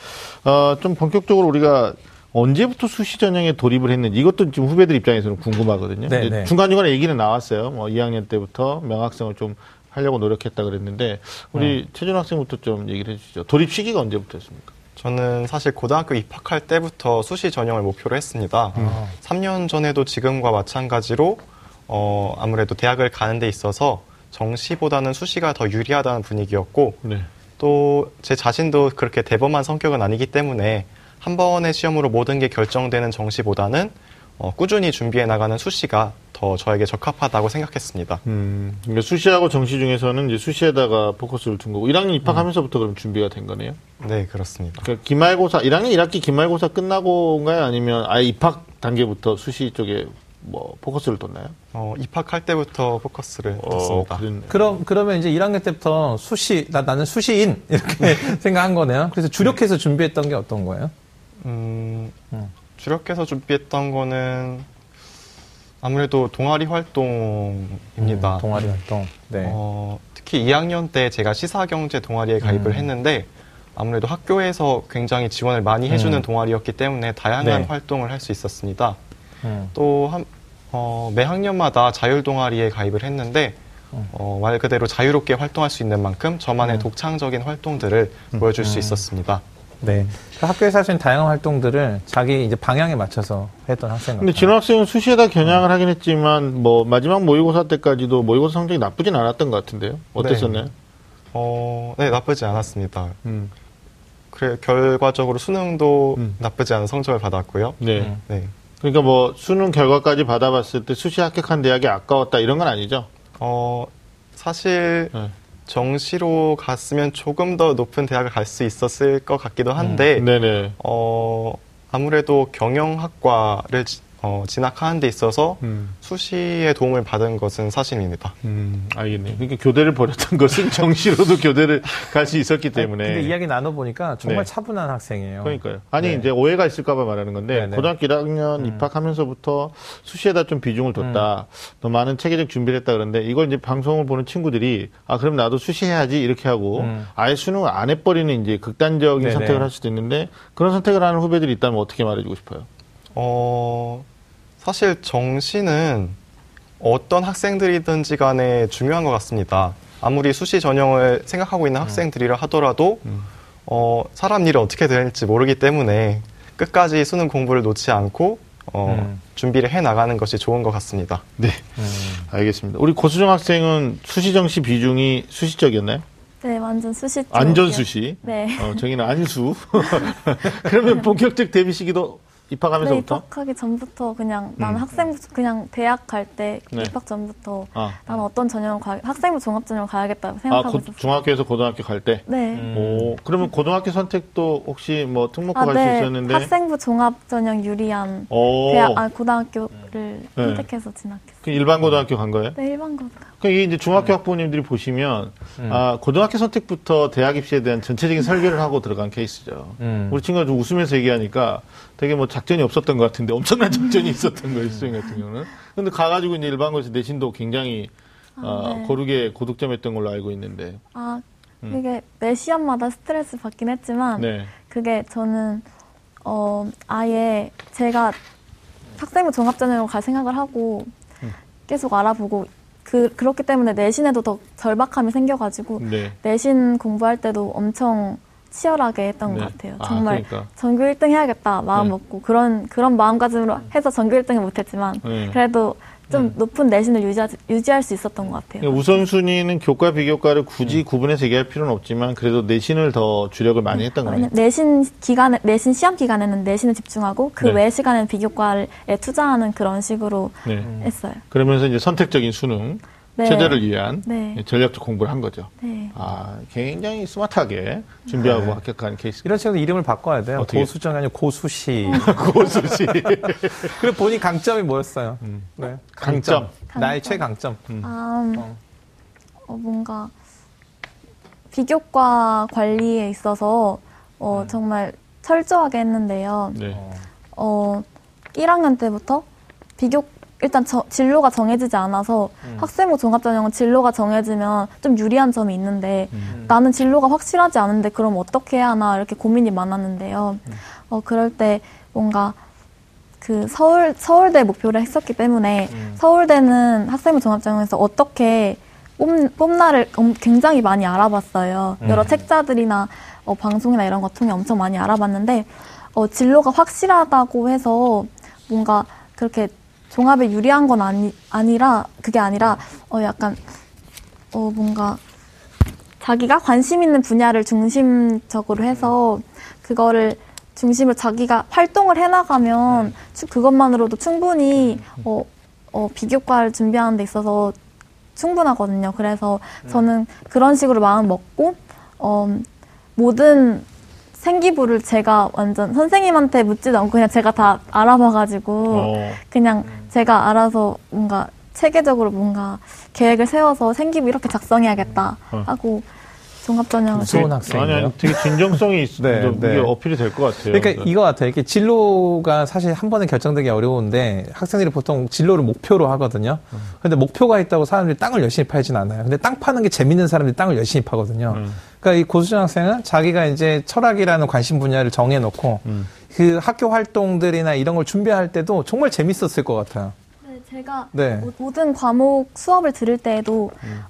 어, 좀 본격적으로 우리가 언제부터 수시 전형에 돌입을 했는지 이것도 지금 후배들 입장에서는 궁금하거든요. 네, 네. 중간 중간에 얘기는 나왔어요. 뭐 2학년 때부터 명학생을 좀 하려고 노력했다 그랬는데 우리 최준 학생부터 좀 얘기를 해주시죠. 돌입 시기가 언제부터였습니까? 저는 사실 고등학교 입학할 때부터 수시 전형을 목표로 했습니다. 3년 전에도 지금과 마찬가지로 어, 아무래도 대학을 가는 데 있어서 정시보다는 수시가 더 유리하다는 분위기였고 네. 또제 자신도 그렇게 대범한 성격은 아니기 때문에 한 번의 시험으로 모든 게 결정되는 정시보다는 어, 꾸준히 준비해 나가는 수시가 더 저에게 적합하다고 생각했습니다. 음, 그러니까 수시하고 정시 중에서는 이제 수시에다가 포커스를 둔 거고 1학년 입학하면서부터 그럼 준비가 된 거네요. 네, 그렇습니다. 그러니까 기말고사 1학년 1학기 기말고사 끝나고인가요? 아니면 아예 입학 단계부터 수시 쪽에 뭐 포커스를 뒀나요? 어, 입학할 때부터 포커스를 어, 뒀습니다. 그랬네. 그럼 그러면 이제 1학년 때부터 수시 나 나는 수시인 이렇게 (laughs) 생각한 거네요. 그래서 주력해서 준비했던 게 어떤 거예요? 음, 음. 주력해서 준비했던 거는 아무래도 동아리 활동입니다. 음, 동아리 활동. 네. 어, 특히 2학년 때 제가 시사경제 동아리에 가입을 음. 했는데 아무래도 학교에서 굉장히 지원을 많이 해주는 음. 동아리였기 때문에 다양한 네. 활동을 할 수 있었습니다. 음. 또 한, 어, 매 학년마다 자율 동아리에 가입을 했는데 음. 어, 말 그대로 자유롭게 활동할 수 있는 만큼 저만의 독창적인 활동들을 보여줄 수 있었습니다. 네. 그 학교에서 할 수 있는 다양한 활동들을 자기 이제 방향에 맞춰서 했던 학생 근데. 진호 학생은 수시에다 겨냥을 하긴 했지만 뭐 마지막 모의고사 때까지도 모의고사 성적이 나쁘진 않았던 것 같은데요. 어땠었나요? 어, 네, 나쁘지 않았습니다. 음. 그래, 결과적으로 수능도 음. 나쁘지 않은 성적을 받았고요. 네. 음. 네. 그러니까 뭐 수능 결과까지 받아봤을 때 수시 합격한 대학이 아까웠다 이런 건 아니죠? 어, 사실 네. 정시로 갔으면 조금 더 높은 대학을 갈 수 있었을 것 같기도 한데, 네네. 어, 아무래도 경영학과를 지- 어, 진학하는 데 있어서 음. 수시의 도움을 받은 것은 사실입니다. 음, 알겠네요. 그러니까 교대를 벌였던 것은 (laughs) 정시로도 교대를 갈 수 있었기 때문에. 근데 이야기 나눠보니까 정말 네. 차분한 학생이에요. 그러니까요. 아니 네. 이제 오해가 있을까봐 말하는 건데 네네. 고등학교 1학년 입학하면서부터 수시에다 좀 비중을 뒀다. 더 많은 체계적 준비를 했다 그러는데 이걸 이제 방송을 보는 친구들이 아 그럼 나도 수시해야지 이렇게 하고 음. 아예 수능을 안 해버리는 이제 극단적인 네네. 선택을 할 수도 있는데 그런 선택을 하는 후배들이 있다면 어떻게 말해주고 싶어요? 어, 사실 정시는 어떤 학생들이든지 간에 중요한 것 같습니다. 아무리 수시 전형을 생각하고 있는 학생들이라 하더라도, 어, 사람 일이 어떻게 될지 모르기 때문에 끝까지 수능 공부를 놓지 않고, 어, 음. 준비를 해 나가는 것이 좋은 것 같습니다. 네, 알겠습니다. 우리 고수정 학생은 수시 정시 비중이 수시적이었나요? 네, 완전 수시 쪽. 안전 수시. 네. 어, 저기는 안수. (laughs) (laughs) 그러면 본격적 데뷔 시기도 네, 입학하면서부터? 입학하기 전부터 그냥 나는 음. 학생부 그냥 대학 갈때 네. 입학 전부터 아, 나는 어떤 전형을 가 학생부 종합 전형을 가야겠다 아 생각하고 고- 있었어요. 중학교에서 고등학교 갈 때? 네. 음. 오, 그러면 고등학교 선택도 혹시 뭐 특목고 아, 갈수 네. 있었는데? 학생부 종합 전형 유리한 오, 대학 아 고등학교를 네. 선택해서 진학했어요. 그 일반 고등학교 간 거예요? 네, 일반 고등학교. 그 이게 이제 중학교 학부모님들이 보시면 음. 아, 고등학교 선택부터 대학 입시에 대한 전체적인 설계를 하고 들어간 케이스죠. 음. 우리 친구가 좀 웃으면서 얘기하니까 되게 뭐 작전이 없었던 것 같은데 엄청난 (laughs) 작전이 있었던 거예요, 수행 같은 경우는. 근데 가가지고 이제 일반 고에서 내신도 굉장히 어, 네. 고르게 고득점했던 걸로 알고 있는데. 아 그게 매 시험마다 스트레스 받긴 했지만 음. 네. 그게 저는 어 아예 제가 학생부 종합 전형으로 갈 생각을 하고 음. 계속 알아보고 그 그렇기 때문에 내신에도 더 절박함이 생겨가지고 네. 내신 공부할 때도 엄청 치열하게 했던 네. 것 같아요. 아, 정말 그러니까. 전교 1등 해야겠다 마음 네. 먹고 그런 그런 마음가짐으로 해서 전교 1등을 못했지만 네. 그래도 좀 높은 내신을 유지하, 유지할 수 있었던 것 같아요. 그러니까 우선순위는 교과 비교과를 굳이 구분해서 얘기할 필요는 없지만 그래도 내신을 더 주력을 많이 했던 거네요. 왜냐- 내신 기간에 내신 시험 기간에는 내신에 집중하고 그 네. 외 시간에는 비교과에 투자하는 그런 식으로 네. 했어요. 그러면서 이제 선택적인 수능 네. 체제를 위한 네. 전략적 공부를 한 거죠. 네. 아, 굉장히 스마트하게 준비하고 합격한 케이스. 이런 식으로 이름을 바꿔야 돼요. 어떻게? 고수정이 아니고 고수시. (laughs) 고수시. (laughs) 그리고 본인 강점이 뭐였어요? 네. 강점. 나의 강점. 최강점. 아, 음, 어. 어, 뭔가 비교과 관리에 있어서 어, 정말 철저하게 했는데요. 네. 어, 1학년 때부터 비교 일단 저- 진로가 정해지지 않아서 학생부 종합전형은 진로가 정해지면 좀 유리한 점이 있는데 나는 진로가 확실하지 않은데 그럼 어떻게 해야 하나 이렇게 고민이 많았는데요. 어, 그럴 때 뭔가 그 서울 서울대 목표를 했었기 때문에 서울대는 학생부 종합전형에서 어떻게 뽑, 뽑나를 엄- 굉장히 많이 알아봤어요. 여러 책자들이나 어, 방송이나 이런 거 통해 엄청 많이 알아봤는데 어, 진로가 확실하다고 해서 뭔가 그렇게 종합에 유리한 건 아니, 아니라 그게 아니라 어, 약간 어, 뭔가 자기가 관심 있는 분야를 중심적으로 해서 그거를 중심을 자기가 활동을 해나가면 추- 그것만으로도 충분히 어, 어, 비교과를 준비하는 데 있어서 충분하거든요. 그래서 저는 그런 식으로 마음 먹고 어, 모든 생기부를 제가 완전 선생님한테 묻지도 않고 그냥 제가 다 알아봐가지고 어. 그냥 제가 알아서 뭔가 체계적으로 뭔가 계획을 세워서 생기부 이렇게 작성해야겠다 어. 하고 종합전형을 되게- 학생이네요. 아니, 아니, 되게 진정성이 있어. 네, 네, 네. 이게 어필이 될 것 같아요. 그러니까 이거 같아요. 이렇게 진로가 사실 한 번에 결정되기 어려운데 학생들이 보통 진로를 목표로 하거든요. 근데 목표가 있다고 사람들이 땅을 열심히 팔진 않아요. 근데 땅 파는 게 재밌는 사람들이 땅을 열심히 파거든요. 그러니까 이 고수준 학생은 자기가 이제 철학이라는 관심 분야를 정해놓고 그 학교 활동들이나 이런 걸 준비할 때도 정말 재밌었을 것 같아요. 네, 제가 네. 모- 모든 과목 수업을 들을 때에도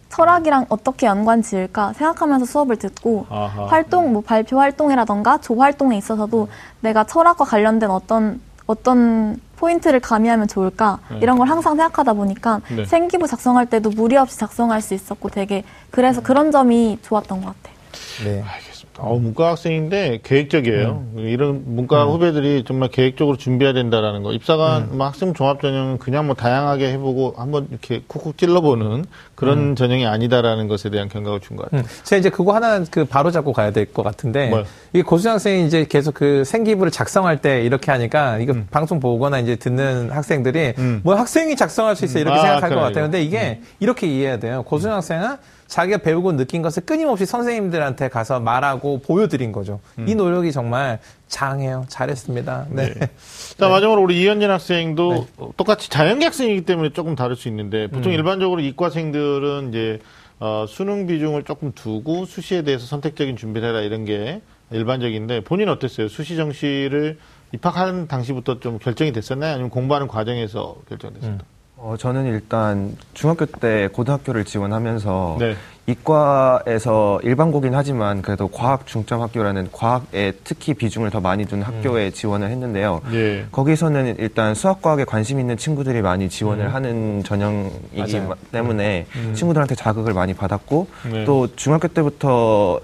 철학이랑 어떻게 연관 지을까 생각하면서 수업을 듣고 아하. 활동 뭐 발표 활동이라던가 조 활동에 있어서도 내가 철학과 관련된 어떤 어떤 포인트를 가미하면 좋을까 이런 걸 항상 생각하다 보니까 네. 생기부 작성할 때도 무리 없이 작성할 수 있었고 되게 그래서 그런 점이 좋았던 것 같아요. 네. 알겠습니다. 어, 문과 학생인데 계획적이에요. 이런 문과 후배들이 정말 계획적으로 준비해야 된다라는 거. 입사관 뭐 학생 종합 전형은 그냥 뭐 다양하게 해보고 한번 이렇게 쿡쿡 찔러보는 그런 전형이 아니다라는 것에 대한 경각을 준 것 같아요. 음, 제가 이제 그거 하나 그 바로 잡고 가야 될 것 같은데? 이게 고수준 학생이 이제 계속 그 생기부를 작성할 때 이렇게 하니까 이거 방송 보거나 이제 듣는 학생들이 음. 뭐 학생이 작성할 수 있어 이렇게 아, 생각할 그래, 것 같아요. 근데 이게 이렇게 이해해야 돼요. 고수준 학생은 자기가 배우고 느낀 것을 끊임없이 선생님들한테 가서 말하고 보여드린 거죠. 이 노력이 정말 장해요. 잘했습니다. 네. 네. 자, 마지막으로 우리 이현진 학생도 어, 똑같이 자연계 학생이기 때문에 조금 다를 수 있는데 보통 일반적으로 이과생들은 이제 어, 수능 비중을 조금 두고 수시에 대해서 선택적인 준비를 해라 이런 게 일반적인데 본인 은 어땠어요? 수시 정시를 입학하는 당시부터 좀 결정이 됐었나요? 아니면 공부하는 과정에서 결정됐었나요? 어, 저는 일단 중학교 때 고등학교를 지원하면서 네. 이과에서 일반고긴 하지만 그래도 과학 중점 학교라는 과학에 특히 비중을 더 많이 둔 학교에 지원을 했는데요. 예. 거기서는 일단 수학 과학에 관심 있는 친구들이 많이 지원을 하는 전형이기 맞아요. 때문에 친구들한테 자극을 많이 받았고 네. 또 중학교 때부터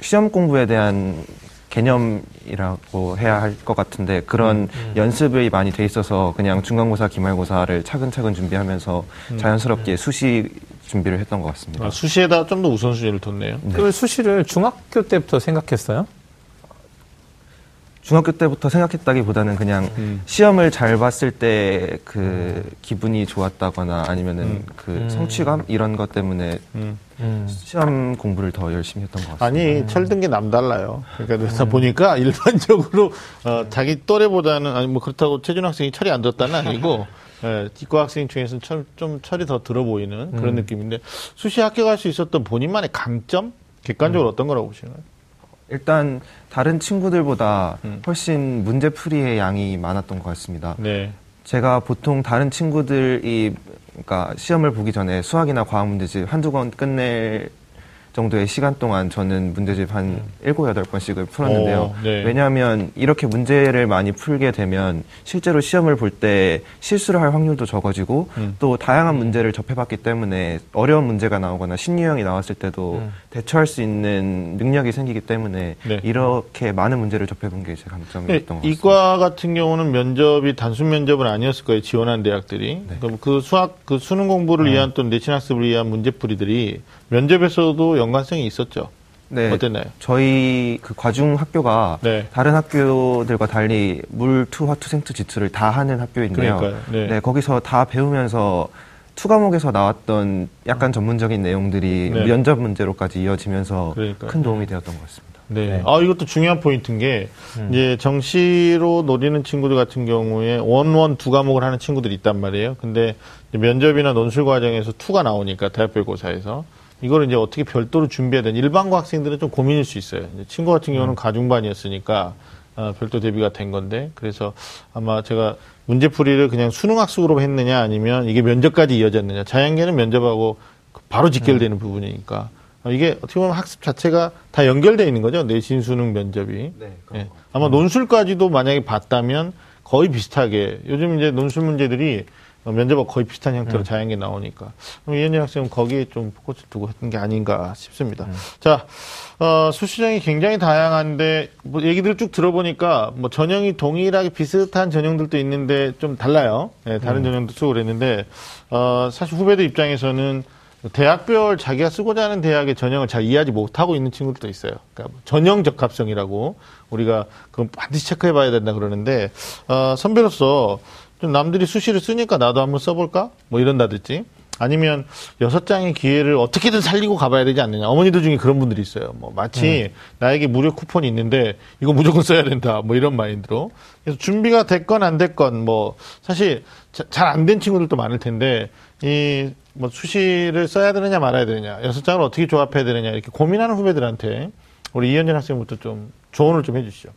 시험 공부에 대한 개념이라고 해야 할 것 같은데 그런 연습이 많이 돼 있어서 그냥 중간고사, 기말고사를 차근차근 준비하면서 자연스럽게 수시 준비를 했던 것 같습니다. 아, 수시에다 좀 더 우선순위를 뒀네요. 그 수시를 중학교 때부터 생각했어요? 중학교 때부터 생각했다기보다는 그냥 음. 시험을 잘 봤을 때 그 기분이 좋았다거나 아니면은 그 성취감? 이런 것 때문에 음. 시험 공부를 더 열심히 했던 것 같습니다. 아니 철든 게 남달라요. 그러니까 그래서 보니까 (laughs) 일반적으로 어, 자기 또래보다는 아니 뭐 그렇다고 최준 학생이 철이 안 들었다는 아니고 (laughs) 예, 이과 학생 중에서는 철, 좀 철이 더 들어 보이는 그런 느낌인데 수시 합격할 수 있었던 본인만의 강점? 객관적으로 어떤 거라고 보시나요? 일단 다른 친구들보다 음. 훨씬 문제풀이의 양이 많았던 것 같습니다. 네. 제가 보통 다른 친구들이 그러니까 시험을 보기 전에 수학이나 과학 문제집 한두 권 끝낼 정도의 시간 동안 저는 문제집 한 일곱 여덟 번씩을 풀었는데요. 오, 네. 왜냐하면 이렇게 문제를 많이 풀게 되면 실제로 시험을 볼 때 실수를 할 확률도 적어지고 음. 또 다양한 문제를 접해봤기 때문에 어려운 문제가 나오거나 신유형이 나왔을 때도 대처할 수 있는 능력이 생기기 때문에 네. 이렇게 많은 문제를 접해본 게제 네, 강점이었던 것 같습니다. 이과 같은 경우는 면접이 단순 면접은 아니었을 거예요. 지원한 대학들이. 그럼 그 수학, 그 수능 공부를 위한 또 내신 학습을 위한 문제풀이들이 면접에서도 연관성이 있었죠. 네, 어땠나요? 저희 그 과중 학교가 네. 다른 학교들과 달리 물투, 화투, 생투, 지투를 다 하는 학교인데요. 네. 네. 거기서 다 배우면서 two 과목에서 나왔던 약간 전문적인 내용들이 네. 면접 문제로까지 이어지면서 그러니까요. 큰 도움이 되었던 것 같습니다. 네. 네. 아, 이것도 중요한 포인트인 게, 이제 정시로 노리는 친구들 같은 경우에 one one 두 과목을 하는 친구들이 있단 말이에요. 근데 면접이나 논술 과정에서 투가 나오니까 대학별고사에서 이거를 이제 어떻게 별도로 준비해야 되는 일반고 학생들은 좀 고민일 수 있어요. 친구 같은 경우는 가중반이었으니까 어, 별도 대비가 된 건데. 그래서 아마 제가 문제풀이를 그냥 수능 학습으로 했느냐 아니면 이게 면접까지 이어졌느냐. 자연계는 면접하고 바로 직결되는 부분이니까. 어, 이게 어떻게 보면 학습 자체가 다 연결되어 있는 거죠. 내신 수능 면접이. 예. 아마 논술까지도 만약에 봤다면 거의 비슷하게. 요즘 이제 논술 문제들이 어, 면접하고 거의 비슷한 형태로 자연계 나오니까 그럼 이현진 학생은 거기에 좀 포커스를 두고 했던 게 아닌가 싶습니다. 자, 어, 수시정이 굉장히 다양한데 뭐 얘기들 쭉 들어보니까 뭐 전형이 동일하게 비슷한 전형들도 있는데 좀 달라요. 예, 다른 전형도 쓰고 그랬는데 어, 사실 후배들 입장에서는 대학별 자기가 쓰고자 하는 대학의 전형을 잘 이해하지 못하고 있는 친구들도 있어요. 그러니까 뭐 전형 적합성이라고 우리가 그건 반드시 체크해 봐야 된다 그러는데 어, 선배로서 좀 남들이 수시를 쓰니까 나도 한번 써볼까? 뭐 이런다든지 아니면 여섯 장의 기회를 어떻게든 살리고 가봐야 되지 않느냐. 어머니들 중에 그런 분들이 있어요. 뭐 마치 나에게 무료 쿠폰이 있는데 이거 무조건 써야 된다. 뭐 이런 마인드로. 그래서 준비가 됐건 안 됐건 뭐 사실 잘 안 된 친구들도 많을 텐데 이 뭐 수시를 써야 되느냐 말아야 되느냐. 여섯 장을 어떻게 조합해야 되느냐. 이렇게 고민하는 후배들한테 우리 이현진 학생부터 좀 조언을 좀 해주시죠.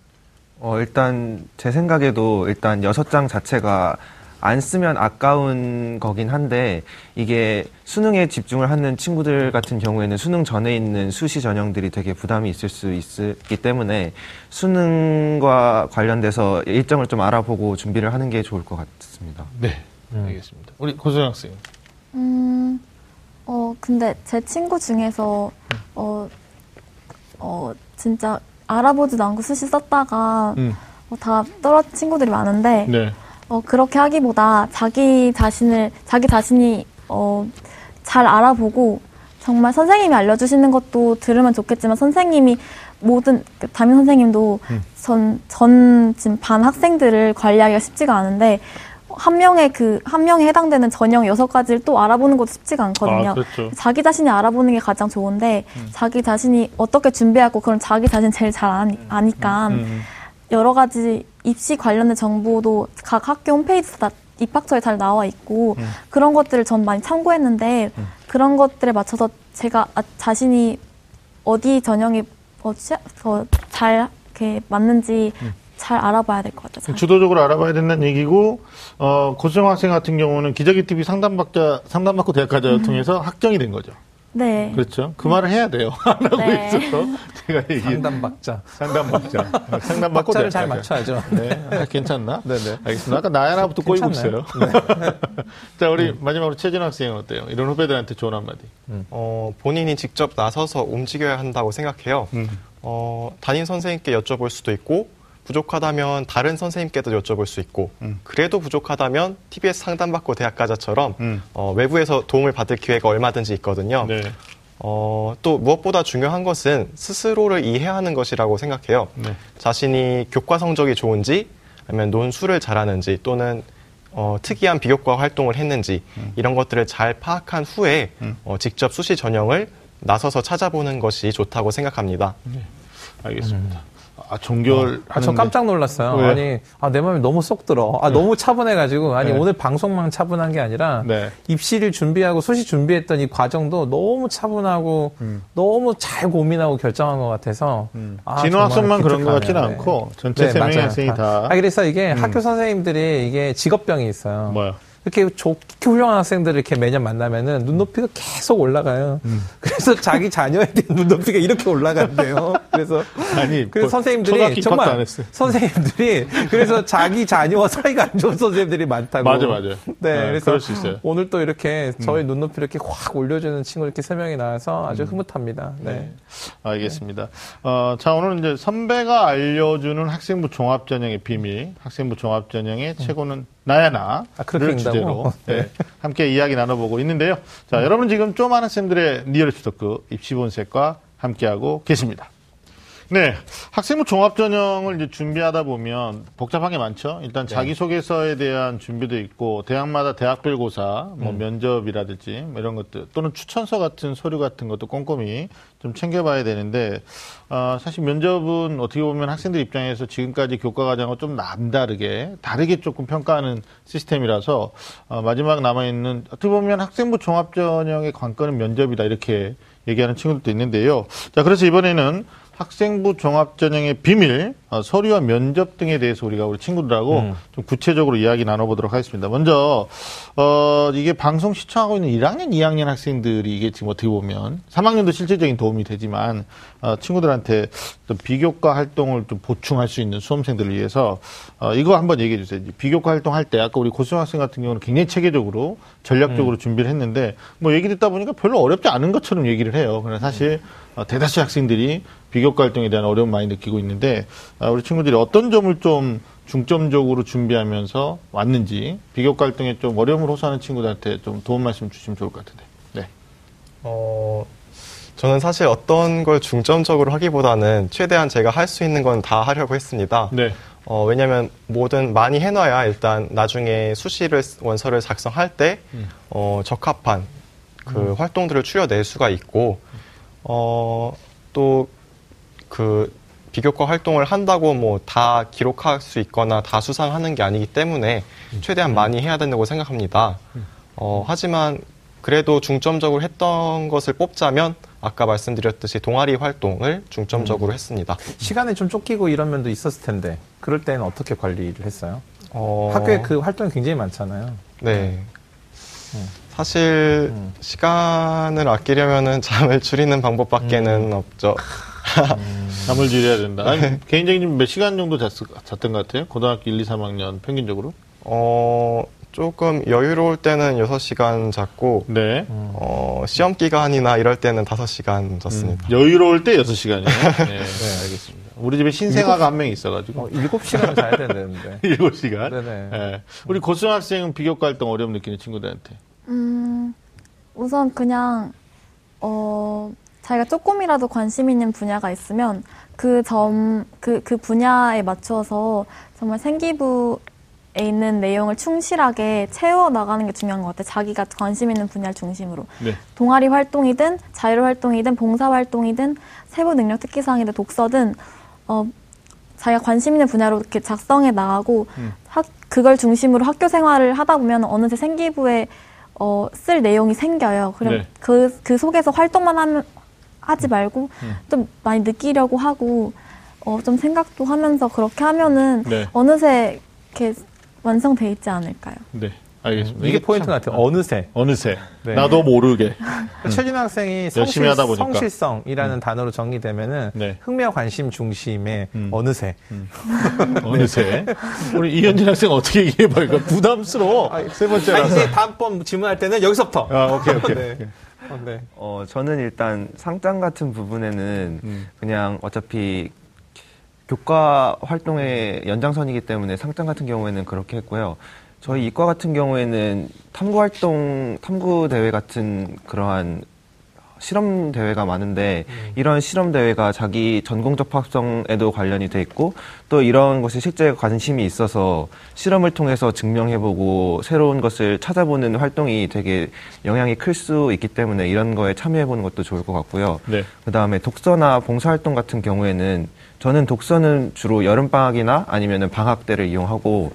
어, 일단 제 생각에도 일단 여섯 장 자체가 안 쓰면 아까운 거긴 한데 이게 수능에 집중을 하는 친구들 같은 경우에는 수능 전에 있는 수시 전형들이 되게 부담이 있을 수 있기 때문에 수능과 관련돼서 일정을 좀 알아보고 준비를 하는 게 좋을 것 같습니다. 네, 알겠습니다. 우리 고소영 학생. 음, 어, 근데 제 친구 중에서, 어, 어, 진짜 알아보지도 않고 수시 썼다가, 음. 어, 다 떨어진 친구들이 많은데, 네. 어, 그렇게 하기보다 자기 자신을, 자기 자신이, 어, 잘 알아보고, 정말 선생님이 알려주시는 것도 들으면 좋겠지만, 선생님이 모든, 그 담임 선생님도 전, 전 지금 반 학생들을 관리하기가 쉽지가 않은데, 한 명의 그, 한 명에 해당되는 전형 여섯 가지를 또 알아보는 것도 쉽지가 않거든요. 아, 그렇죠. 자기 자신이 알아보는 게 가장 좋은데, 자기 자신이 어떻게 준비하고, 그런 자기 자신 제일 잘 아니, 아니까, 음. 여러 가지 입시 관련된 정보도 각 학교 홈페이지에 다 입학처에 잘 나와 있고 음. 그런 것들을 전 많이 참고했는데 그런 것들에 맞춰서 제가 아- 자신이 어디 전형이 어, 더잘 이렇게 맞는지 음. 잘 알아봐야 될 것 같아요. 잘. 주도적으로 알아봐야 된다는 얘기고 어, 고수영 학생 같은 경우는 기저귀 TV 상담받자 상담받고 대학 가자를 통해서 확정이 된 거죠. 네. 그렇죠. 그 말을 해야 돼요. (laughs) 안 하고 네. 있어서 제가 얘기 상담박자. 상담받자 (laughs) 상담받고 박자를 잘. 맞춰야죠. 네, 아, 괜찮나? 네네. 알겠습니다. 아까 나야나부터 꼬이고? 있어요. (laughs) 자, 우리 마지막으로 최진 학생은 어때요? 이런 후배들한테 좋은 한마디. 어, 본인이 직접 나서서 움직여야 한다고 생각해요. 음. 어, 담임 선생님께 여쭤볼 수도 있고 부족하다면 다른 선생님께도 여쭤볼 수 있고 음. 그래도 부족하다면 TBS 상담받고 대학가자처럼 음. 어, 외부에서 도움을 받을 기회가 얼마든지 있거든요. 네. 어, 또 무엇보다 중요한 것은 스스로를 이해하는 것이라고 생각해요. 네. 자신이 교과 성적이 좋은지 아니면 논술을 잘하는지 또는 어, 특이한 비교과 활동을 했는지 이런 것들을 잘 파악한 후에 음. 어, 직접 수시 전형을 나서서 찾아보는 것이 좋다고 생각합니다. 알겠습니다. 아, 종결. 아, 저 깜짝 놀랐어요. 왜? 아니, 아, 내 마음이 너무 쏙 들어. 아, 너무 차분해가지고. 아니, 네. 오늘 방송만 차분한 게 아니라, 네. 입시를 준비하고 수시 준비했던 이 과정도 너무 차분하고, 너무 잘 고민하고 결정한 것 같아서. 아, 진호 정말 학생만 그런 것. 같지는 네. 않고 전체 세 명의 맞아요. 학생이 다. 아, 그래서 이게 학교 선생님들이 이게 직업병이 있어요. 뭐야? 이렇게 좋게 훌륭한 학생들을 이렇게 매년 만나면은 눈높이가 계속 올라가요. 음. 그래서 자기 자녀에 대한 눈높이가 이렇게 올라간대요. 그래서 아니, 그래서 뭐, 선생님들이 정말 했어요. 선생님들이 그래서 자기 자녀와 사이가 안 좋은 선생님들이 많다고. 맞아, 맞아. 네, 네, 그래서 그럴 수 있어요. 음. 오늘 또 이렇게 저희 눈높이 이렇게 확 올려주는 친구 이렇게 세 명이 나와서 아주 흐뭇합니다. 네. 알겠습니다. 어, 자, 오늘은 이제 선배가 알려주는 학생부 종합 전형의 비밀, 학생부 종합 전형의 최고는 나야 나. 아, 그렇게 를 읽는다고? 주제로 (laughs) 네. 네, 함께 이야기 나눠보고 있는데요. 자, 여러분 지금 좀 아는 쌤들의 리얼리티 토크 입시본색과 함께하고 계십니다. 네. 학생부 종합전형을 이제 준비하다 보면 복잡한 게 많죠. 일단 자기소개서에 대한 준비도 있고, 대학마다 대학별 고사, 뭐 면접이라든지 뭐 이런 것들, 또는 추천서 같은 서류 같은 것도 꼼꼼히 좀 챙겨봐야 되는데, 어, 사실 면접은 어떻게 보면 학생들 입장에서 지금까지 교과 과정과 좀 남다르게, 다르게 조금 평가하는 시스템이라서, 어, 마지막 남아있는, 어떻게 보면 학생부 종합전형의 관건은 면접이다, 이렇게 얘기하는 친구들도 있는데요. 자, 그래서 이번에는 학생부 종합전형의 비밀, 어, 서류와 면접 등에 대해서 우리가 우리 친구들하고 좀 구체적으로 이야기 나눠보도록 하겠습니다. 먼저, 어, 이게 방송 시청하고 있는 1학년, 2학년 학생들이 이게 지금 어떻게 보면 3학년도 실질적인 도움이 되지만, 어, 친구들한테 또 비교과 활동을 좀 보충할 수 있는 수험생들을 위해서, 어, 이거 한번 얘기해 주세요. 비교과 활동할 때, 아까 우리 고수영 학생 같은 경우는 굉장히 체계적으로 전략적으로 준비를 했는데, 뭐 얘기 듣다 보니까 별로 어렵지 않은 것처럼 얘기를 해요. 그러나 사실, 어, 대다수 학생들이 비교과 활동에 대한 어려움 많이 느끼고 있는데 아, 우리 친구들이 어떤 점을 좀 중점적으로 준비하면서 왔는지 비교과 활동에 좀 어려움을 호소하는 친구들한테 좀 도움 말씀 주시면 좋을 것 같은데. 네. 어, 저는 사실 어떤 걸 중점적으로 하기보다는 최대한 제가 할 수 있는 건 다 하려고 했습니다. 네. 어, 왜냐면 뭐든 많이 해놔야 일단 나중에 수시를, 원서를 작성할 때, 어, 적합한 그 활동들을 추려낼 수가 있고, 어, 또그 비교과 활동을 한다고 뭐 다 기록할 수 있거나 다 수상하는 게 아니기 때문에 최대한 많이 해야 된다고 생각합니다. 어, 하지만 그래도 중점적으로 했던 것을 뽑자면 아까 말씀드렸듯이 동아리 활동을 중점적으로 했습니다. 시간에 좀 쫓기고 이런 면도 있었을 텐데 그럴 때는 어떻게 관리를 했어요? 어, 학교에 그 활동이 굉장히 많잖아요. 네. 사실 시간을 아끼려면은 잠을 줄이는 방법밖에는 없죠. 잠을 줄여야 된다. 아니, 개인적인 몇 시간 정도 잤, 잤던 것 같아요? 고등학교 1, 2, 3학년 평균적으로? 어, 조금 여유로울 때는 6시간 잤고, 네. 어, 시험 기간이나 이럴 때는 5시간 잤습니다. 여유로울 때 6시간이요. (laughs) 네, 알겠습니다. 우리 집에 신생아가 한 명 있어가지고. 어, 7시간을 자야 되는데. 7시간. (laughs) 네네. 네. 우리 고등학생은 비교과 활동 어려움 느끼는 친구들한테. 음, 우선 그냥, 어, 자기가 조금이라도 관심 있는 분야가 있으면 그 점, 그, 그 분야에 맞춰서 정말 생기부에 있는 내용을 충실하게 채워 나가는 게 중요한 것 같아요. 자기가 관심 있는 분야를 중심으로. 네. 동아리 활동이든 자율 활동이든 봉사 활동이든 세부 능력 특기사항이든 독서든 어 자기가 관심 있는 분야로 이렇게 작성해 나가고 학, 그걸 중심으로 학교 생활을 하다 보면 어느새 생기부에 어, 쓸 내용이 생겨요. 그럼 네. 그, 그 속에서 활동만 하면, 하지 말고 음. 좀 많이 느끼려고 하고 어, 좀 생각도 하면서 그렇게 하면은 네. 어느새 이렇게 완성돼 있지 않을까요? 네. 알겠습니다. 이게 포인트 참- 같아요. 어느새. 어느새. 네. 나도 모르게. 최진 학생이 열심히 성실, 하다 보니까. 성실성이라는 단어로 정리되면은 네. 흥미와 관심 중심의 음. 어느새. (laughs) 어느새. 우리 이현진 학생 어떻게 얘기해봐요? 이거 부담스러워. 세 아니, 번째라서. 이제 다음번 질문할 때는 여기서부터. 아, 오케이, 오케이. 네. 오케이. 어, 네. 어, 저는 일단 상장 같은 부분에는 음. 그냥 어차피 교과 활동의 연장선이기 때문에 상장 같은 경우에는 그렇게 했고요. 저희 이과 같은 경우에는 탐구 활동, 탐구 대회 같은 그러한 실험 대회가 많은데 이런 실험 대회가 자기 전공 적 합성에도 관련이 돼 있고 또 이런 것에 실제 관심이 있어서 실험을 통해서 증명해보고 새로운 것을 찾아보는 활동이 되게 영향이 클 수 있기 때문에 이런 거에 참여해보는 것도 좋을 것 같고요. 네. 그 다음에 독서나 봉사활동 같은 경우에는 저는 독서는 주로 여름방학이나 아니면 방학 때를 이용하고